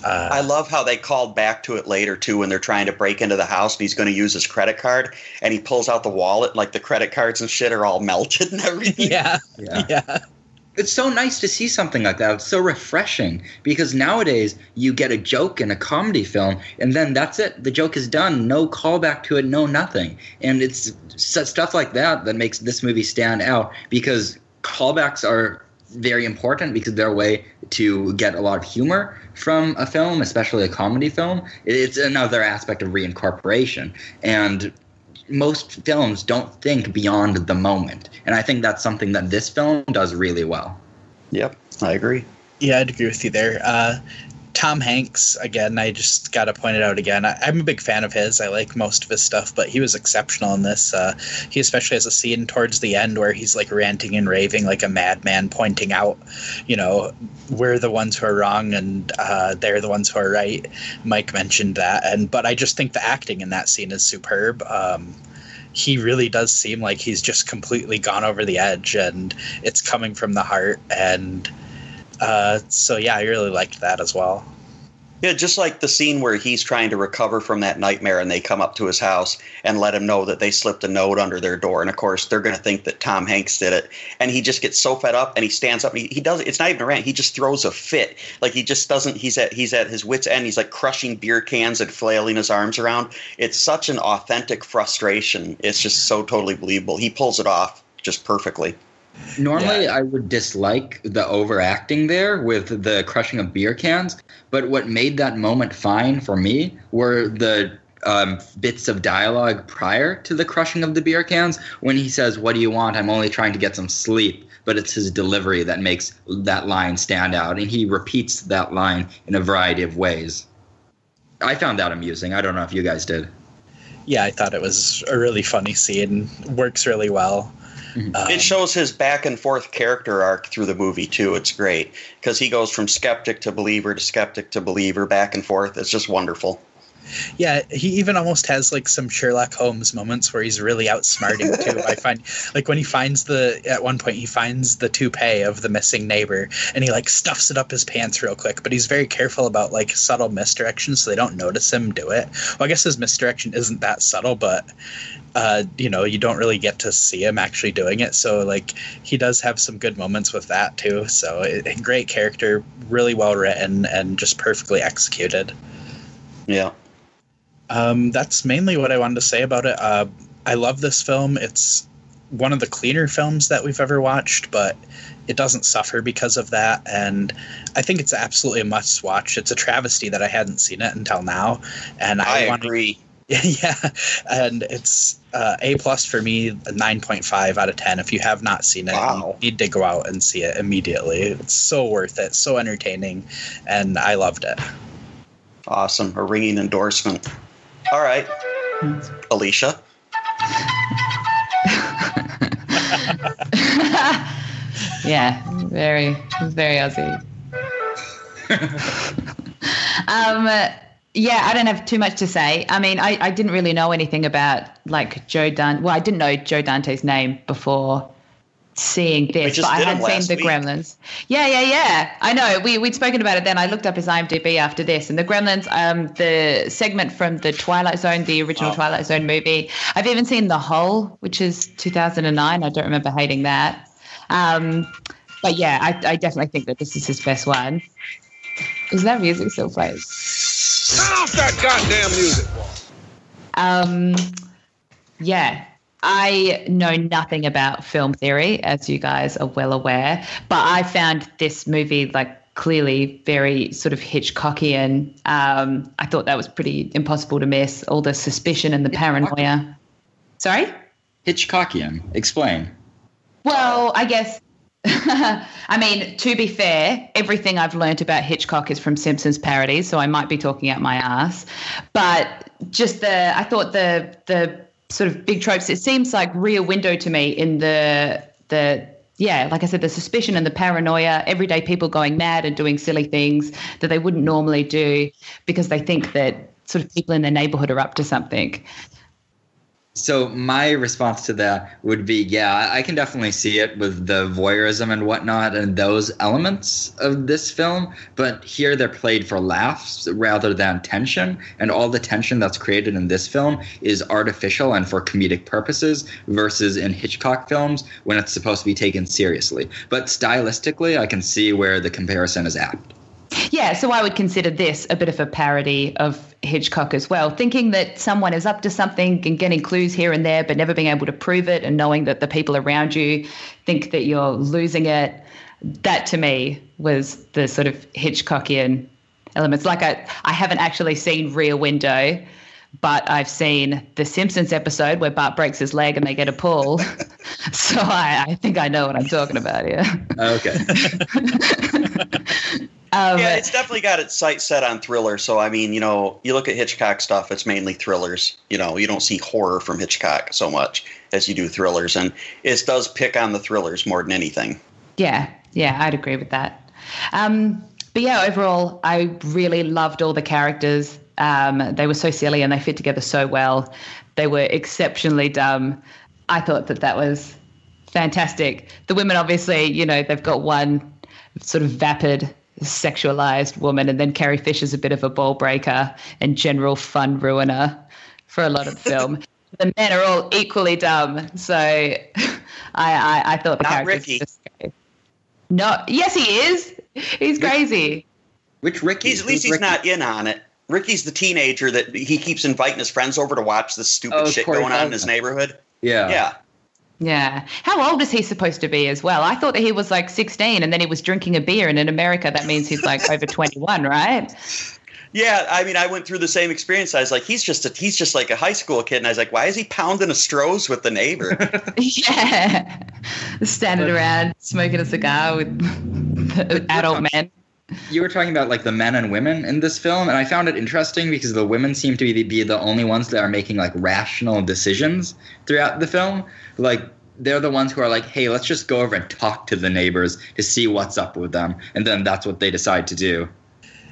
Speaker 4: uh, i love how they called back to it later too when they're trying to break into the house and he's going to use his credit card and he pulls out the wallet like the credit cards and shit are all melted and everything
Speaker 5: yeah yeah, yeah.
Speaker 7: It's so nice to see something like that. It's so refreshing because nowadays you get a joke in a comedy film and then that's it. The joke is done. No callback to it, no nothing. And it's stuff like that that makes this movie stand out because callbacks are very important because they're a way to get a lot of humor from a film, especially a comedy film. It's another aspect of reincorporation. And most films don't think beyond the moment. And I think that's something that this film does really well.
Speaker 4: Yep, I agree.
Speaker 5: Yeah, I'd agree with you there. Uh, Tom Hanks, again, I just got to point it out again. I, am a big fan of his. I like most of his stuff, but he was exceptional in this. Uh, he especially has a scene towards the end where he's like ranting and raving like a madman, pointing out, you know, we're the ones who are wrong and uh, they're the ones who are right. Mike mentioned that, and but I just think the acting in that scene is superb. Um, he really does seem like he's just completely gone over the edge, and it's coming from the heart and uh, so yeah, I really liked that as well.
Speaker 4: Yeah, just like the scene where he's trying to recover from that nightmare and they come up to his house and let him know that they slipped a note under their door. And of course, they're going to think that Tom Hanks did it. And he just gets so fed up and he stands up and he, he does it's not even a rant. He just throws a fit. Like he just doesn't he's at he's at his wits end. He's like crushing beer cans and flailing his arms around. It's such an authentic frustration. It's just so totally believable. He pulls it off just perfectly.
Speaker 7: Normally, I would dislike the overacting there with the crushing of beer cans, but what made that moment fine for me were the um, bits of dialogue prior to the crushing of the beer cans when he says, What do you want? I'm only trying to get some sleep. But it's his delivery that makes that line stand out, and he repeats that line in a variety of ways. I found that amusing. I don't know if you guys did.
Speaker 5: Yeah, I thought it was a really funny scene. Works really well.
Speaker 4: Um, it shows his back and forth character arc through the movie too. It's great because he goes from skeptic to believer to skeptic to believer, back and forth. It's just wonderful.
Speaker 5: Yeah, he even almost has like some Sherlock Holmes moments where he's really outsmarting too. I find like when he finds the at one point he finds the toupee of the missing neighbor and he like stuffs it up his pants real quick, but he's very careful about like subtle misdirection so they don't notice him do it. Well, I guess his misdirection isn't that subtle, but uh, you know, you don't really get to see him actually doing it. So like he does have some good moments with that too. So it, great character, really well written, and just perfectly executed.
Speaker 4: Yeah.
Speaker 5: Um, that's mainly what I wanted to say about it. Uh, I love this film. It's one of the cleaner films that we've ever watched, but it doesn't suffer because of that. And I think it's absolutely a must watch. It's a travesty that I hadn't seen it until now. And I,
Speaker 4: I agree.
Speaker 5: yeah, and it's uh, A plus for me, nine point five out of ten. If you have not seen it,
Speaker 4: wow.
Speaker 5: you need to go out and see it immediately. It's so worth it, so entertaining, and I loved it.
Speaker 4: Awesome, a ringing endorsement. All right, Alicia.
Speaker 6: yeah, very, very Aussie. um, yeah, I don't have too much to say. I mean, I, I didn't really know anything about like Joe Dante. Well, I didn't know Joe Dante's name before seeing this, but I had seen the
Speaker 4: week.
Speaker 6: Gremlins. Yeah, yeah, yeah. I know. We we'd spoken about it then. I looked up his IMDb after this, and the Gremlins, um, the segment from the Twilight Zone, the original
Speaker 4: Oh.
Speaker 6: Twilight Zone movie. I've even seen The Hole, which is 2009. I don't remember hating that. Um, but yeah, I, I definitely think that this is his best one. Is that music still playing?
Speaker 11: Turn off that goddamn music.
Speaker 6: Um, yeah, I know nothing about film theory, as you guys are well aware, but I found this movie like clearly very sort of Hitchcockian. Um, I thought that was pretty impossible to miss. All the suspicion and the paranoia. Sorry?
Speaker 7: Hitchcockian. Explain.
Speaker 6: Well, I guess. I mean, to be fair, everything I've learnt about Hitchcock is from Simpsons parodies, so I might be talking out my ass. But just the, I thought the the sort of big tropes. It seems like Rear Window to me in the the yeah, like I said, the suspicion and the paranoia, everyday people going mad and doing silly things that they wouldn't normally do because they think that sort of people in their neighborhood are up to something.
Speaker 7: So my response to that would be, yeah, I- can definitely see it with the voyeurism and whatnot and those elements of this film. But here they're played for laughs rather than tension, and all the tension that's created in this film is artificial and for comedic purposes, versus in Hitchcock films when it's supposed to be taken seriously. But stylistically, I can see where the comparison is apt.
Speaker 6: Yeah, so I would consider this a bit of a parody of Hitchcock as well, thinking that someone is up to something and getting clues here and there, but never being able to prove it, and knowing that the people around you think that you're losing it. That to me was the sort of Hitchcockian elements. Like I, I haven't actually seen Rear Window, but I've seen the Simpsons episode where Bart breaks his leg and they get a pull. so I, I think I know what I'm talking about here.
Speaker 7: Oh, okay.
Speaker 6: Um,
Speaker 4: yeah, it's definitely got its sights set on thriller. So I mean, you know, you look at Hitchcock stuff; it's mainly thrillers. You know, you don't see horror from Hitchcock so much as you do thrillers, and it does pick on the thrillers more than anything.
Speaker 6: Yeah, yeah, I'd agree with that. Um, but yeah, overall, I really loved all the characters. Um, they were so silly and they fit together so well. They were exceptionally dumb. I thought that that was fantastic. The women, obviously, you know, they've got one sort of vapid sexualized woman, and then Carrie Fisher's a bit of a ball breaker and general fun ruiner for a lot of the film. the men are all equally dumb, so I I, I thought the
Speaker 4: Not
Speaker 6: characters
Speaker 4: Ricky.
Speaker 6: just no yes he is he's crazy
Speaker 7: Which Ricky?
Speaker 4: He's at least he's
Speaker 7: Ricky?
Speaker 4: not in on it. Ricky's the teenager that he keeps inviting his friends over to watch this stupid
Speaker 7: Oh,
Speaker 4: shit going on in his neighborhood.
Speaker 7: Yeah.
Speaker 4: Yeah.
Speaker 6: Yeah. How old is he supposed to be as well? I thought that he was like 16 and then he was drinking a beer and in America that means he's like over 21 right?
Speaker 4: Yeah, I mean, I went through the same experience. I was like, he's just a, he's just like a high school kid, and I was like, why is he pounding a Strohs with the neighbor?
Speaker 6: yeah. Standing around smoking a cigar with adult men
Speaker 7: You were talking about like the men and women in this film, and I found it interesting because the women seem to be, be the only ones that are making like rational decisions throughout the film. Like they're the ones who are like, "Hey, let's just go over and talk to the neighbors to see what's up with them," and then that's what they decide to do.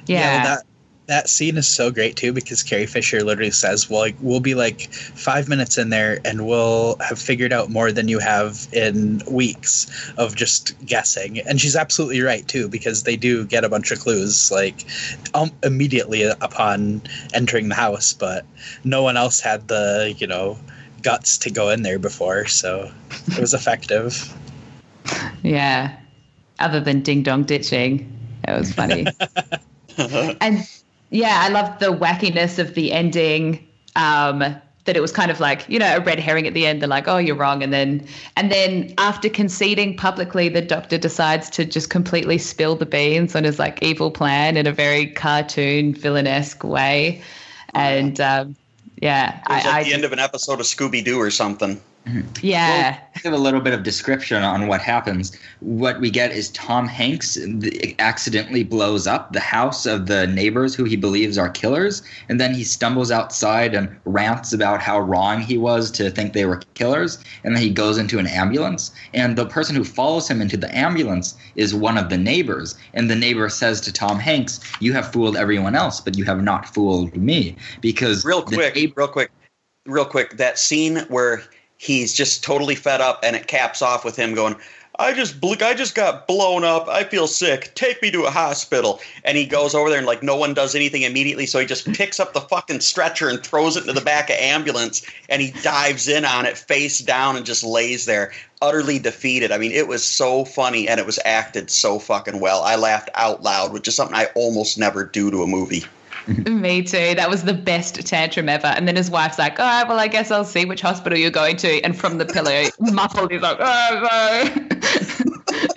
Speaker 6: yeah,
Speaker 5: that that scene is so great too because Carrie Fisher literally says, "Well, like, we'll be like five minutes in there, and we'll have figured out more than you have in weeks of just guessing." And she's absolutely right too because they do get a bunch of clues like um, immediately upon entering the house, but no one else had the you know guts to go in there before, so it was effective.
Speaker 6: yeah other than ding dong ditching it was funny and yeah, I love the wackiness of the ending. Um, that it was kind of like you know a red herring at the end. They're like, "Oh, you're wrong," and then and then after conceding publicly, the doctor decides to just completely spill the beans on his like evil plan in a very cartoon villainesque way. And um, yeah,
Speaker 4: It was
Speaker 6: I,
Speaker 4: like
Speaker 6: I
Speaker 4: the end of an episode of Scooby Doo or something. Mm-hmm.
Speaker 6: yeah.
Speaker 7: Give a little bit of description on what happens. What we get is Tom Hanks accidentally blows up the house of the neighbors who he believes are killers, and then he stumbles outside and rants about how wrong he was to think they were killers, and then he goes into an ambulance, and the person who follows him into the ambulance is one of the neighbors, and the neighbor says to Tom Hanks, "You have fooled everyone else, but you have not fooled me," because
Speaker 4: Real quick,
Speaker 7: neighbor-
Speaker 4: real quick, real quick. That scene where he's just totally fed up, and it caps off with him going, "I just, bl- I just got blown up. I feel sick. Take me to a hospital." And he goes over there, and like no one does anything immediately, so he just picks up the fucking stretcher and throws it into the back of ambulance, and he dives in on it face down and just lays there, utterly defeated. I mean, it was so funny, and it was acted so fucking well. I laughed out loud, which is something I almost never do to a movie.
Speaker 6: Me too. That was the best tantrum ever. And then his wife's like, "All right, well, I guess I'll see which hospital you're going to." And from the pillow, muffled, he's like, "Oh no."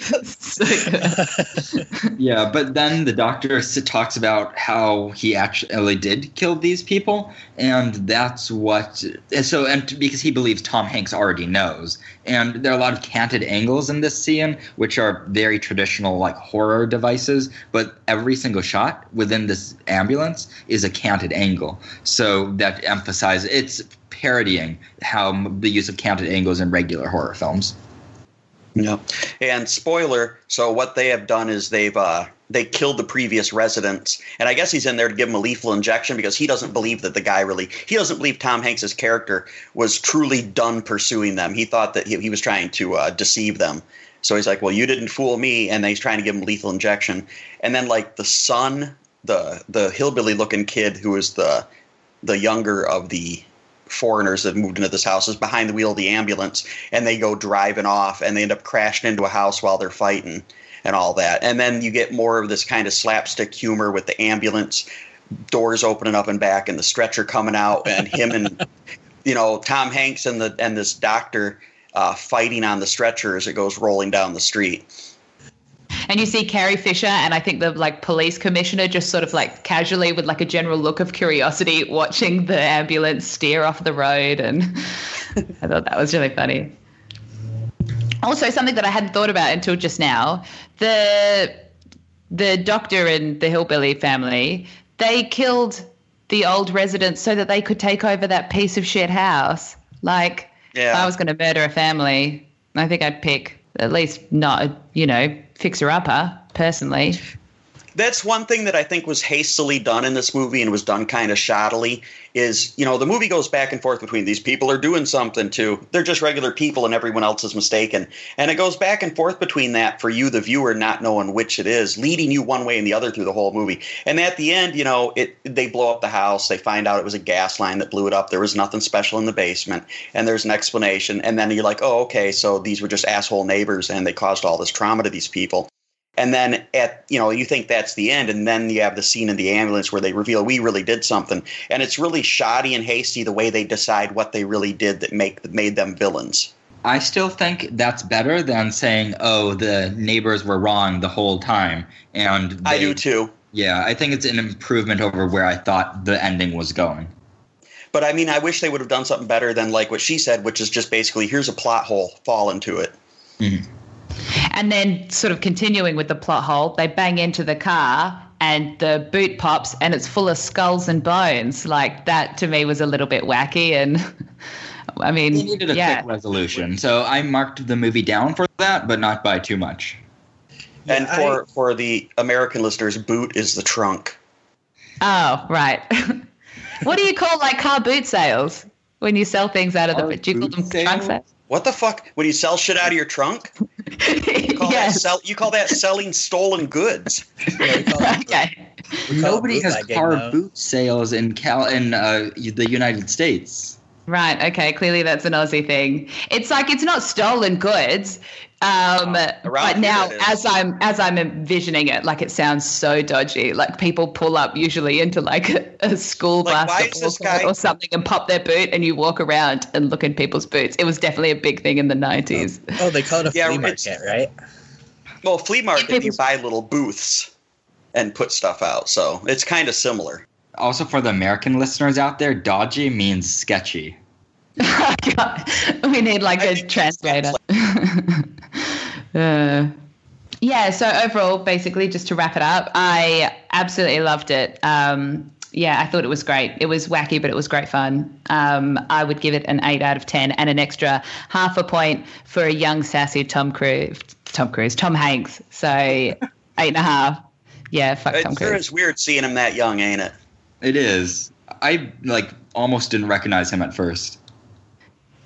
Speaker 7: Yeah, but then the doctor talks about how he actually did kill these people, and that's what. and So, and because he believes Tom Hanks already knows, and there are a lot of canted angles in this scene, which are very traditional, like horror devices. But every single shot within this ambulance is a canted angle, so that emphasizes it's parodying how the use of canted angles in regular horror films.
Speaker 4: Yep. And spoiler, so what they have done is they've uh they killed the previous residents. And I guess he's in there to give him a lethal injection because he doesn't believe that the guy really he doesn't believe Tom Hanks's character was truly done pursuing them. He thought that he, he was trying to uh, deceive them. So he's like, "Well, you didn't fool me," and he's trying to give him lethal injection. And then like the son, the the hillbilly looking kid who is the the younger of the foreigners that moved into this house is behind the wheel of the ambulance and they go driving off and they end up crashing into a house while they're fighting and all that. And then you get more of this kind of slapstick humor with the ambulance doors opening up and back and the stretcher coming out and him and you know Tom Hanks and the and this doctor uh, fighting on the stretcher as it goes rolling down the street.
Speaker 6: And you see Carrie Fisher and I think the like police commissioner just sort of like casually with like a general look of curiosity watching the ambulance steer off the road and I thought that was really funny. Also something that I hadn't thought about until just now, the the doctor and the hillbilly family, they killed the old residents so that they could take over that piece of shit house. Like if I was going to murder a family, I think I'd pick at least not, you know, fixer upper personally.
Speaker 4: That's one thing that I think was hastily done in this movie and was done kind of shoddily. Is you know the movie goes back and forth between these people are doing something too. They're just regular people and everyone else is mistaken, and it goes back and forth between that for you, the viewer, not knowing which it is, leading you one way and the other through the whole movie. And at the end, you know, it they blow up the house. They find out it was a gas line that blew it up. There was nothing special in the basement, and there's an explanation. And then you're like, oh, okay, so these were just asshole neighbors, and they caused all this trauma to these people. And then at you know you think that's the end, and then you have the scene in the ambulance where they reveal we really did something, and it's really shoddy and hasty the way they decide what they really did that make that made them villains.
Speaker 7: I still think that's better than saying, "Oh, the neighbors were wrong the whole time." And they,
Speaker 4: I do too.
Speaker 7: Yeah, I think it's an improvement over where I thought the ending was going.
Speaker 4: But I mean, I wish they would have done something better than like what she said, which is just basically here's a plot hole, fall into it.
Speaker 7: Mm-hmm.
Speaker 6: And then, sort of continuing with the plot hole, they bang into the car and the boot pops and it's full of skulls and bones. Like that to me was a little bit wacky. And I mean,
Speaker 7: They needed a
Speaker 6: yeah.
Speaker 7: quick resolution, so I marked the movie down for that, but not by too much.
Speaker 4: and
Speaker 5: Yeah,
Speaker 4: for for the American listeners, boot is the trunk.
Speaker 6: Oh, right. what do you call like car boot sales when you sell things out of the? Do you call
Speaker 7: boot
Speaker 6: them trunk
Speaker 7: sales?
Speaker 6: Sales?
Speaker 4: What the fuck? When you sell shit out of your trunk? You call, that,
Speaker 6: yes.
Speaker 4: sell, you call that selling stolen goods.
Speaker 5: Yeah, we
Speaker 6: okay.
Speaker 5: we call it
Speaker 7: Nobody has car
Speaker 5: though.
Speaker 7: boot sales in Cal in uh, the United States.
Speaker 6: Right. Okay. Clearly, that's an Aussie thing. It's like it's not stolen goods. Um,
Speaker 4: around
Speaker 6: but now, as I'm as I'm envisioning it, like it sounds so dodgy. Like people pull up usually into like a, a school
Speaker 4: Like,
Speaker 6: basketball court
Speaker 4: guy-
Speaker 6: or something and pop their boot, and you walk around and look in people's boots. It was definitely a big thing in the '90s.
Speaker 5: Oh, they call it a
Speaker 4: Yeah,
Speaker 5: flea market, right?
Speaker 4: Well, flea market,
Speaker 6: people-
Speaker 4: you buy little booths and put stuff out, so it's kind of similar.
Speaker 7: Also, for the American listeners out there, dodgy means sketchy.
Speaker 6: we need like
Speaker 4: I
Speaker 6: a translator. uh, yeah. So overall, basically, just to wrap it up, I absolutely loved it. Um, yeah, I thought it was great. It was wacky, but it was great fun. Um, I would give it an eight out of ten, and an extra half a point for a young, sassy Tom Cruise. Tom Cruise, Tom Hanks. So eight and a half. Yeah, fuck Tom
Speaker 4: It sure
Speaker 6: Cruise.
Speaker 4: is weird seeing him that young, ain't it?
Speaker 7: It is. I like almost didn't recognize him at first.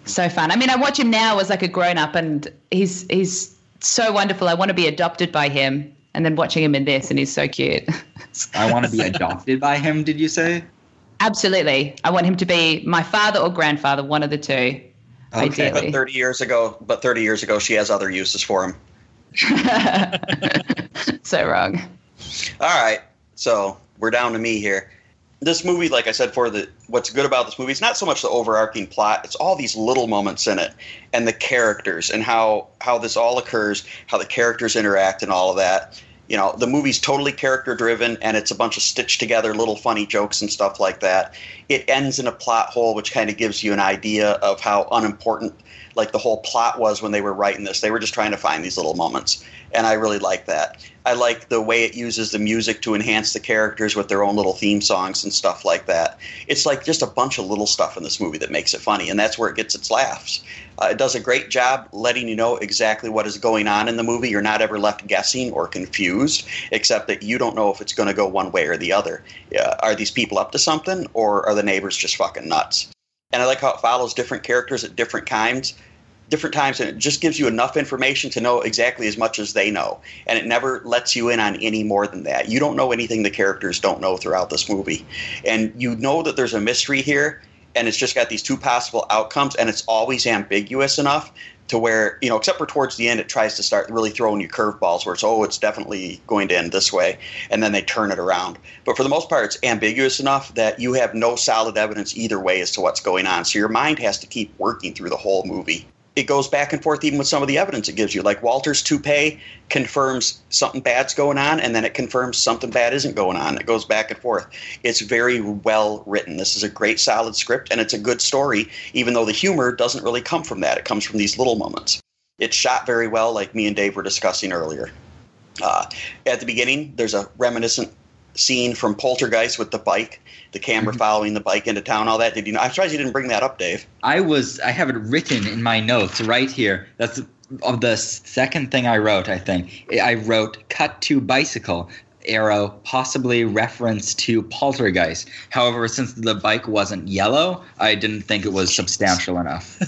Speaker 6: so fun. I mean, I watch him now as like a grown up, and he's he's so wonderful. I want to be adopted by him, and then watching him in this, and he's so cute.
Speaker 7: I want to be adopted by him. Did you say?
Speaker 6: Absolutely, I want him to be my father or grandfather, one of the two.
Speaker 7: Okay.
Speaker 4: But 30 years ago, but 30 years ago, she has other uses for him.
Speaker 6: so wrong.
Speaker 4: All right, so we're down to me here. This movie, like I said, for the what's good about this movie it's not so much the overarching plot; it's all these little moments in it, and the characters, and how how this all occurs, how the characters interact, and all of that. You know, the movie's totally character driven, and it's a bunch of stitched together little funny jokes and stuff like that. It ends in a plot hole, which kind of gives you an idea of how unimportant like the whole plot was when they were writing this. They were just trying to find these little moments, and I really like that. I like the way it uses the music to enhance the characters with their own little theme songs and stuff like that. It's like just a bunch of little stuff in this movie that makes it funny, and that's where it gets its laughs. Uh, it does a great job letting you know exactly what is going on in the movie. You're not ever left guessing or confused, except that you don't know if it's going to go one way or the other. Uh, are these people up to something, or are the neighbors just fucking nuts? And I like how it follows different characters at different times different times and it just gives you enough information to know exactly as much as they know. And it never lets you in on any more than that. You don't know anything the characters don't know throughout this movie. And you know that there's a mystery here and it's just got these two possible outcomes and it's always ambiguous enough to where you know except for towards the end it tries to start really throwing you curveballs where it's oh it's definitely going to end this way and then they turn it around. But for the most part it's ambiguous enough that you have no solid evidence either way as to what's going on. So your mind has to keep working through the whole movie it goes back and forth even with some of the evidence it gives you. Like Walter's toupee confirms something bad's going on, and then it confirms something bad isn't going on. It goes back and forth. It's very well written. This is a great, solid script, and it's a good story, even though the humor doesn't really come from that. It comes from these little moments. It's shot very well, like me and Dave were discussing earlier. Uh, at the beginning, there's a reminiscent scene from Poltergeist with the bike, the camera mm-hmm. following the bike into town, all that. Did you know? I'm surprised you didn't bring that up, Dave.
Speaker 7: I was. I have it written in my notes right here. That's of the second thing I wrote. I think I wrote "cut to bicycle." arrow, possibly reference to Poltergeist. However, since the bike wasn't yellow, I didn't think it was substantial enough.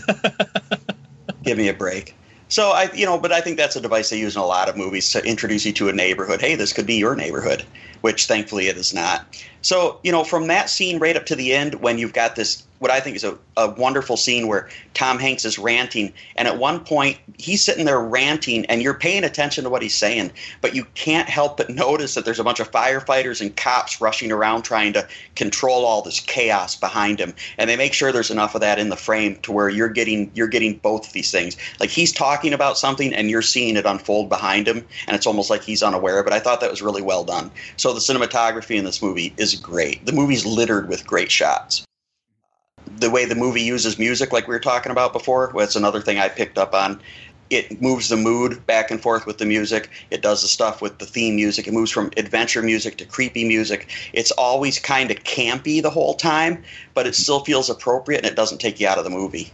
Speaker 4: Give me a break. So I, you know, but I think that's a device they use in a lot of movies to introduce you to a neighborhood. Hey, this could be your neighborhood, which thankfully it is not. So you know, from that scene right up to the end, when you've got this, what I think is a, a wonderful scene where Tom Hanks is ranting, and at one point he's sitting there ranting, and you're paying attention to what he's saying, but you can't help but notice that there's a bunch of firefighters and cops rushing around trying to control all this chaos behind him, and they make sure there's enough of that in the frame to where you're getting you're getting both of these things. Like he's talking about something, and you're seeing it unfold behind him, and it's almost like he's unaware but. I thought that was really well done. So the cinematography in this movie is great. The movie's littered with great shots the way the movie uses music, like we were talking about before, that's another thing I picked up on. It moves the mood back and forth with the music. It does the stuff with the theme music. It moves from adventure music to creepy music. It's always kind of campy the whole time, but it still feels appropriate and it doesn't take you out of the movie.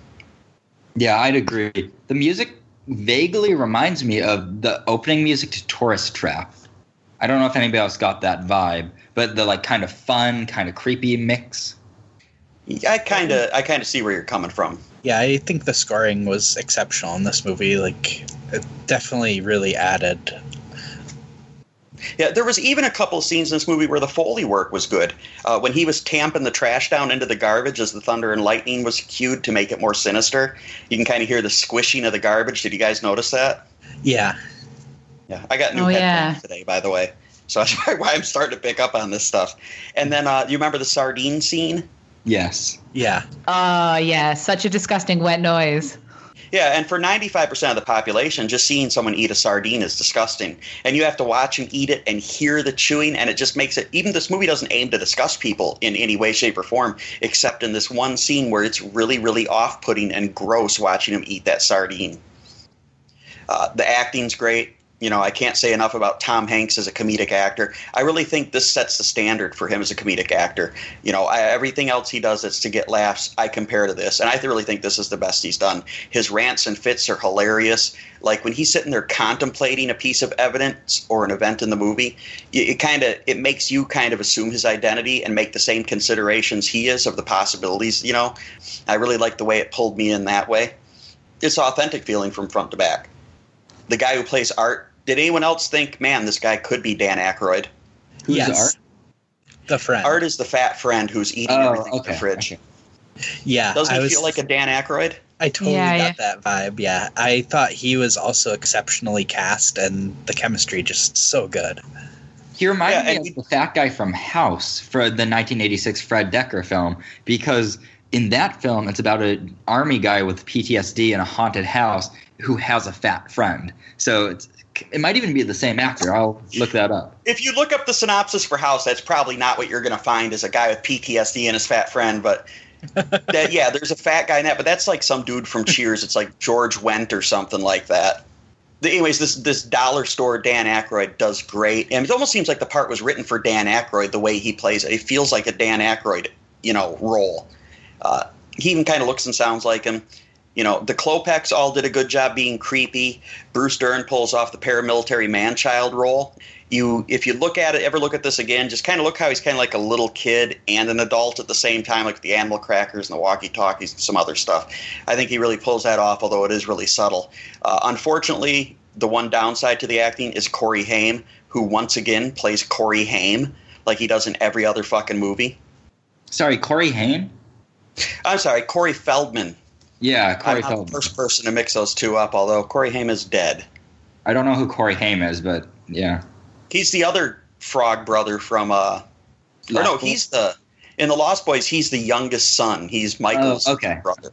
Speaker 7: Yeah, I'd agree. The music vaguely reminds me of the opening music to Tourist Trap. I don't know if anybody else got that vibe, but the like kind of fun, kind of creepy mix.
Speaker 4: I kind of I kind of see where you're coming from.
Speaker 5: Yeah, I think the scoring was exceptional in this movie. Like, it definitely really added.
Speaker 4: Yeah, there was even a couple of scenes in this movie where the foley work was good. Uh, when he was tamping the trash down into the garbage as the thunder and lightning was cued to make it more sinister, you can kind of hear the squishing of the garbage. Did you guys notice that?
Speaker 5: Yeah.
Speaker 4: Yeah, I got new
Speaker 6: Oh,
Speaker 4: headphones
Speaker 6: yeah.
Speaker 4: today, by the way. So that's why I'm starting to pick up on this stuff. And then, uh, you remember the sardine scene?
Speaker 7: Yes.
Speaker 5: Yeah.
Speaker 6: Oh yeah, such a disgusting wet noise.
Speaker 4: Yeah, and for 95% of the population, just seeing someone eat a sardine is disgusting. And you have to watch them eat it and hear the chewing, and it just makes it. Even this movie doesn't aim to disgust people in any way, shape, or form, except in this one scene where it's really, really off putting and gross watching him eat that sardine. Uh, the acting's great. You know, I can't say enough about Tom Hanks as a comedic actor. I really think this sets the standard for him as a comedic actor. You know, I, everything else he does that's to get laughs, I compare to this, and I really think this is the best he's done. His rants and fits are hilarious. Like when he's sitting there contemplating a piece of evidence or an event in the movie, it, it kind of it makes you kind of assume his identity and make the same considerations he is of the possibilities. You know, I really like the way it pulled me in that way. It's authentic feeling from front to back the guy who plays Art. Did anyone else think, man, this guy could be Dan Aykroyd?
Speaker 7: Who's
Speaker 5: yes.
Speaker 7: Art?
Speaker 5: The friend.
Speaker 4: Art is the fat friend who's eating
Speaker 7: Oh,
Speaker 4: everything in the fridge.
Speaker 7: okay.
Speaker 5: yeah.
Speaker 4: Doesn't
Speaker 5: I
Speaker 4: he
Speaker 5: was,
Speaker 4: feel like a Dan Aykroyd?
Speaker 5: I totally
Speaker 6: Yeah,
Speaker 5: got that vibe. Yeah. I thought he was also exceptionally cast, and the chemistry just so good.
Speaker 7: He reminded
Speaker 4: Yeah,
Speaker 7: me
Speaker 4: he-
Speaker 7: of the fat guy from House for the 1986 Fred Dekker film because in that film it's about an army guy with PTSD in a haunted house who has a fat friend. So it's it might even be the same actor. I'll look that up.
Speaker 4: If you look up the synopsis for House, that's probably not what you're going to find as a guy with PTSD and his fat friend. But that, yeah, there's a fat guy in that, but that's like some dude from Cheers. It's like George Wendt or something like that. The- anyways, this this dollar store Dan Aykroyd does great, and it almost seems like the part was written for Dan Aykroyd the way he plays it. It feels like a Dan Aykroyd, you know, role. Uh, he even kind of looks and sounds like him. You know, the Klopeks all did a good job being creepy. Bruce Dern pulls off the paramilitary man-child role. You, if you look at it, ever look at this again, just kind of look how he's kind of like a little kid and an adult at the same time, like the animal crackers and the walkie-talkies and some other stuff. I think he really pulls that off, although it is really subtle. Uh, unfortunately, the one downside to the acting is Corey Haim, who once again plays Corey Haim like he does in every other fucking movie.
Speaker 7: Sorry, Corey Haim?
Speaker 4: I'm sorry, Corey Feldman.
Speaker 7: Yeah, Corey
Speaker 4: I'm,
Speaker 7: Feldman.
Speaker 4: the first person to mix those two up, although Corey Haim is dead.
Speaker 7: I don't know who Corey Haim is, but yeah.
Speaker 4: He's the other frog brother from uh or no,
Speaker 7: Boys?
Speaker 4: he's the in the Lost Boys, he's the youngest son. He's Michael's
Speaker 7: Oh, okay.
Speaker 4: brother.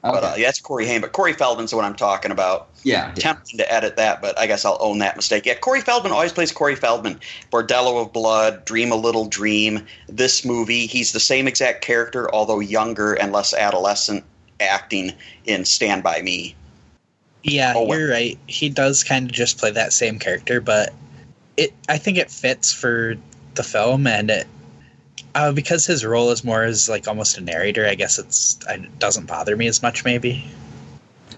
Speaker 4: But uh, yeah, that's Corey Haim. But Corey Feldman's the one I'm talking about.
Speaker 7: Yeah, yeah.
Speaker 4: Tempting to edit that, but I guess I'll own that mistake. Yeah, Corey Feldman always plays Corey Feldman. Bordello of Blood, Dream a Little Dream. This movie, he's the same exact character, although younger and less adolescent acting in Stand By Me.
Speaker 5: Yeah,
Speaker 4: Oh, well.
Speaker 5: you're right. He does kind of just play that same character, but it I think it fits for the film and it uh, because his role is more as like almost a narrator. I guess it's it doesn't bother me as much. Maybe.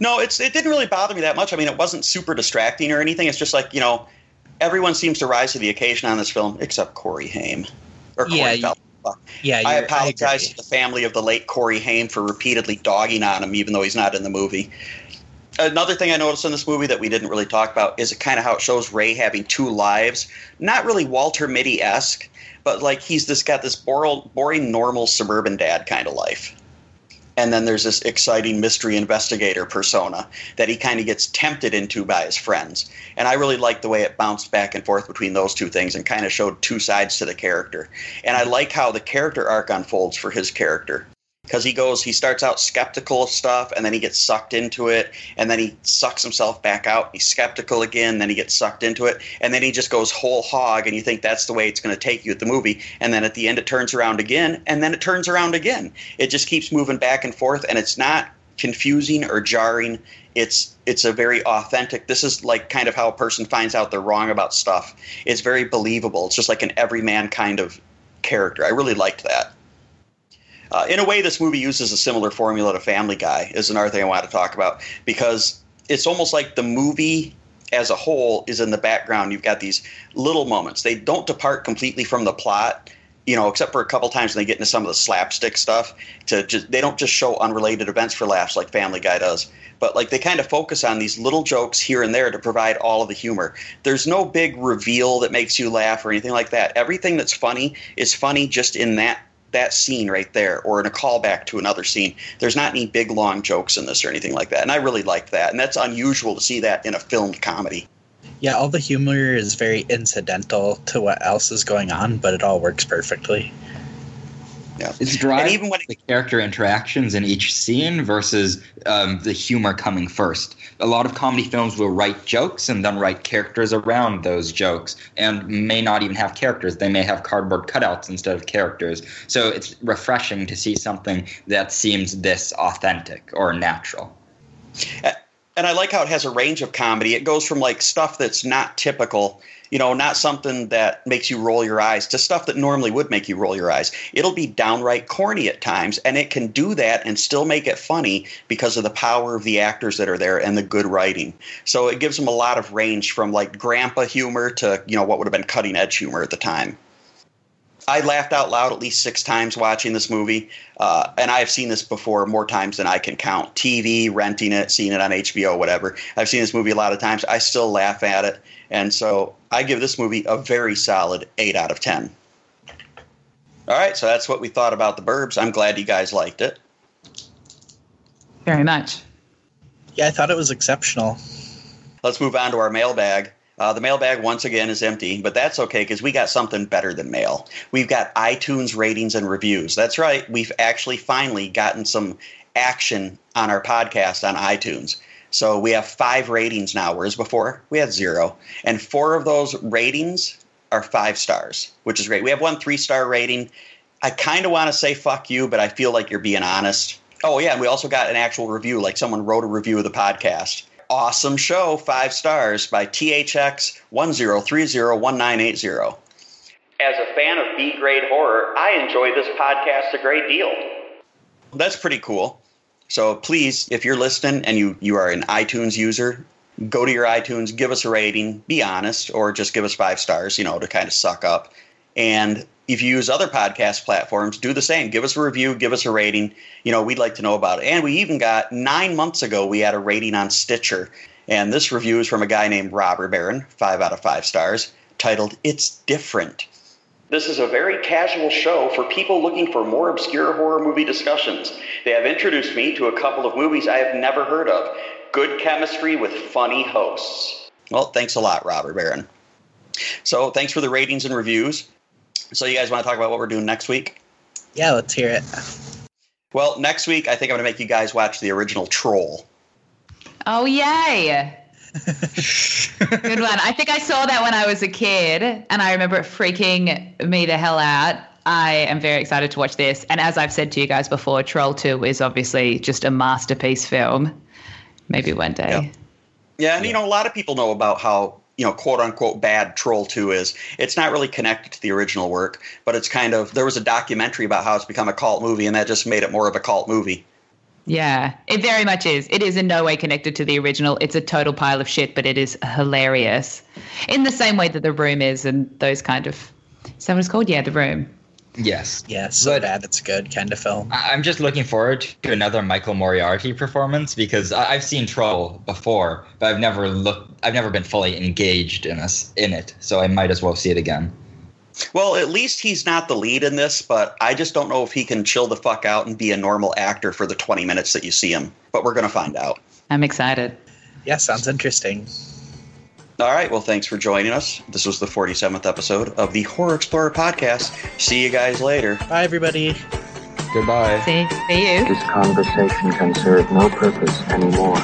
Speaker 4: No, it's it didn't really bother me that much. I mean, it wasn't super distracting or anything. It's just like you know, everyone seems to rise to the occasion on this film except Corey Haim. Or Corey
Speaker 5: Yeah,
Speaker 4: Feldman.
Speaker 5: Yeah,
Speaker 4: I apologize
Speaker 5: agree.
Speaker 4: to the family of the late Corey Haim for repeatedly dogging on him, even though he's not in the movie. Another thing I noticed in this movie that we didn't really talk about is kind of how it shows Ray having two lives. Not really Walter Mitty esque, but like he's just got this boring, boring, normal suburban dad kind of life. And then there's this exciting mystery investigator persona that he kind of gets tempted into by his friends. And I really like the way it bounced back and forth between those two things and kind of showed two sides to the character. And I like how the character arc unfolds for his character. Because he goes, he starts out skeptical of stuff, and then he gets sucked into it, and then he sucks himself back out. He's skeptical again, then he gets sucked into it, and then he just goes whole hog, and you think that's the way it's going to take you at the movie. And then at the end, it turns around again, and then it turns around again. It just keeps moving back and forth, and it's not confusing or jarring. It's it's a very authentic. This is like kind of how a person finds out they're wrong about stuff. It's very believable. It's just like an everyman kind of character. I really liked that. Uh, in a way, this movie uses a similar formula to Family Guy. Is another thing I want to talk about because it's almost like the movie as a whole is in the background. You've got these little moments. They don't depart completely from the plot, you know, except for a couple times when they get into some of the slapstick stuff. To just they don't just show unrelated events for laughs like Family Guy does, but like they kind of focus on these little jokes here and there to provide all of the humor. There's no big reveal that makes you laugh or anything like that. Everything that's funny is funny just in that that scene right there or in a callback to another scene. There's not any big long jokes in this or anything like that. And I really liked that. And that's unusual to see that in a filmed comedy.
Speaker 5: Yeah, all the humor is very incidental to what else is going on, but it all works perfectly.
Speaker 4: Yeah.
Speaker 7: It's drive
Speaker 4: And even when
Speaker 7: the character interactions in each scene versus um, the humor coming first. A lot of comedy films will write jokes and then write characters around those jokes, and may not even have characters. They may have cardboard cutouts instead of characters. So it's refreshing to see something that seems this authentic or natural.
Speaker 4: and I like how it has a range of comedy. It goes from like stuff that's not typical, you know, not something that makes you roll your eyes, to stuff that normally would make you roll your eyes. It'll be downright corny at times, and it can do that and still make it funny because of the power of the actors that are there and the good writing. So it gives them a lot of range from like grandpa humor to, you know, what would have been cutting edge humor at the time. I laughed out loud at least six times watching this movie, uh, and I have seen this before more times than I can count. TV, renting it, seeing it on HBO, whatever. I've seen this movie a lot of times. I still laugh at it, and so I give this movie a very solid eight out of ten. All right, so that's what we thought about the Burbs. I'm glad you guys liked it.
Speaker 6: Very much.
Speaker 5: Yeah, I thought it was exceptional.
Speaker 4: Let's move on to our mailbag. Uh, the mailbag once again is empty, but that's okay because we got something better than mail. We've got iTunes ratings and reviews. That's right. We've actually finally gotten some action on our podcast on iTunes. So we have five ratings now, whereas before we had zero. And four of those ratings are five stars, which is great. We have one three star rating. I kind of want to say fuck you, but I feel like you're being honest. Oh, yeah. And we also got an actual review, like someone wrote a review of the podcast awesome show, five stars by THX10301980. As a fan of B grade horror, I enjoy this podcast a great deal. That's pretty cool. So please, if you're listening and you, you are an iTunes user, go to your iTunes, give us a rating, be honest, or just give us five stars, you know, to kind of suck up. And if you use other podcast platforms, do the same. Give us a review, give us a rating. You know, we'd like to know about it. And we even got nine months ago, we had a rating on Stitcher. And this review is from a guy named Robert Barron, five out of five stars, titled It's Different. This is a very casual show for people looking for more obscure horror movie discussions. They have introduced me to a couple of movies I have never heard of. Good chemistry with funny hosts. Well, thanks a lot, Robert Barron. So, thanks for the ratings and reviews. So, you guys want to talk about what we're doing next week?
Speaker 5: Yeah, let's hear it.
Speaker 4: Well, next week, I think I'm going to make you guys watch the original Troll.
Speaker 6: Oh, yay. Good one. I think I saw that when I was a kid, and I remember it freaking me the hell out. I am very excited to watch this. And as I've said to you guys before, Troll 2 is obviously just a masterpiece film. Maybe one day.
Speaker 4: Yeah. Yeah, and you know, a lot of people know about how you know, quote unquote bad Troll 2 is. It's not really connected to the original work, but it's kind of there was a documentary about how it's become a cult movie and that just made it more of a cult movie.
Speaker 6: Yeah, it very much is. It is in no way connected to the original. It's a total pile of shit, but it is hilarious. In the same way that The Room is and those kind of. It's called? Yeah, The Room.
Speaker 7: Yes.
Speaker 5: Yeah, so bad it's good kind of film.
Speaker 7: I- I'm just looking forward to another Michael Moriarty performance because I- I've seen Trouble before, but I've never looked. I've never been fully engaged in us in it, so I might as well see it again.
Speaker 4: Well, at least he's not the lead in this, but I just don't know if he can chill the fuck out and be a normal actor for the 20 minutes that you see him. But we're going to find out.
Speaker 6: I'm excited.
Speaker 5: Yeah, sounds interesting.
Speaker 4: All right. Well, thanks for joining us. This was the 47th episode of the Horror Explorer podcast. See you guys later.
Speaker 5: Bye, everybody.
Speaker 7: Goodbye.
Speaker 6: See, see you.
Speaker 12: This conversation can serve no purpose anymore.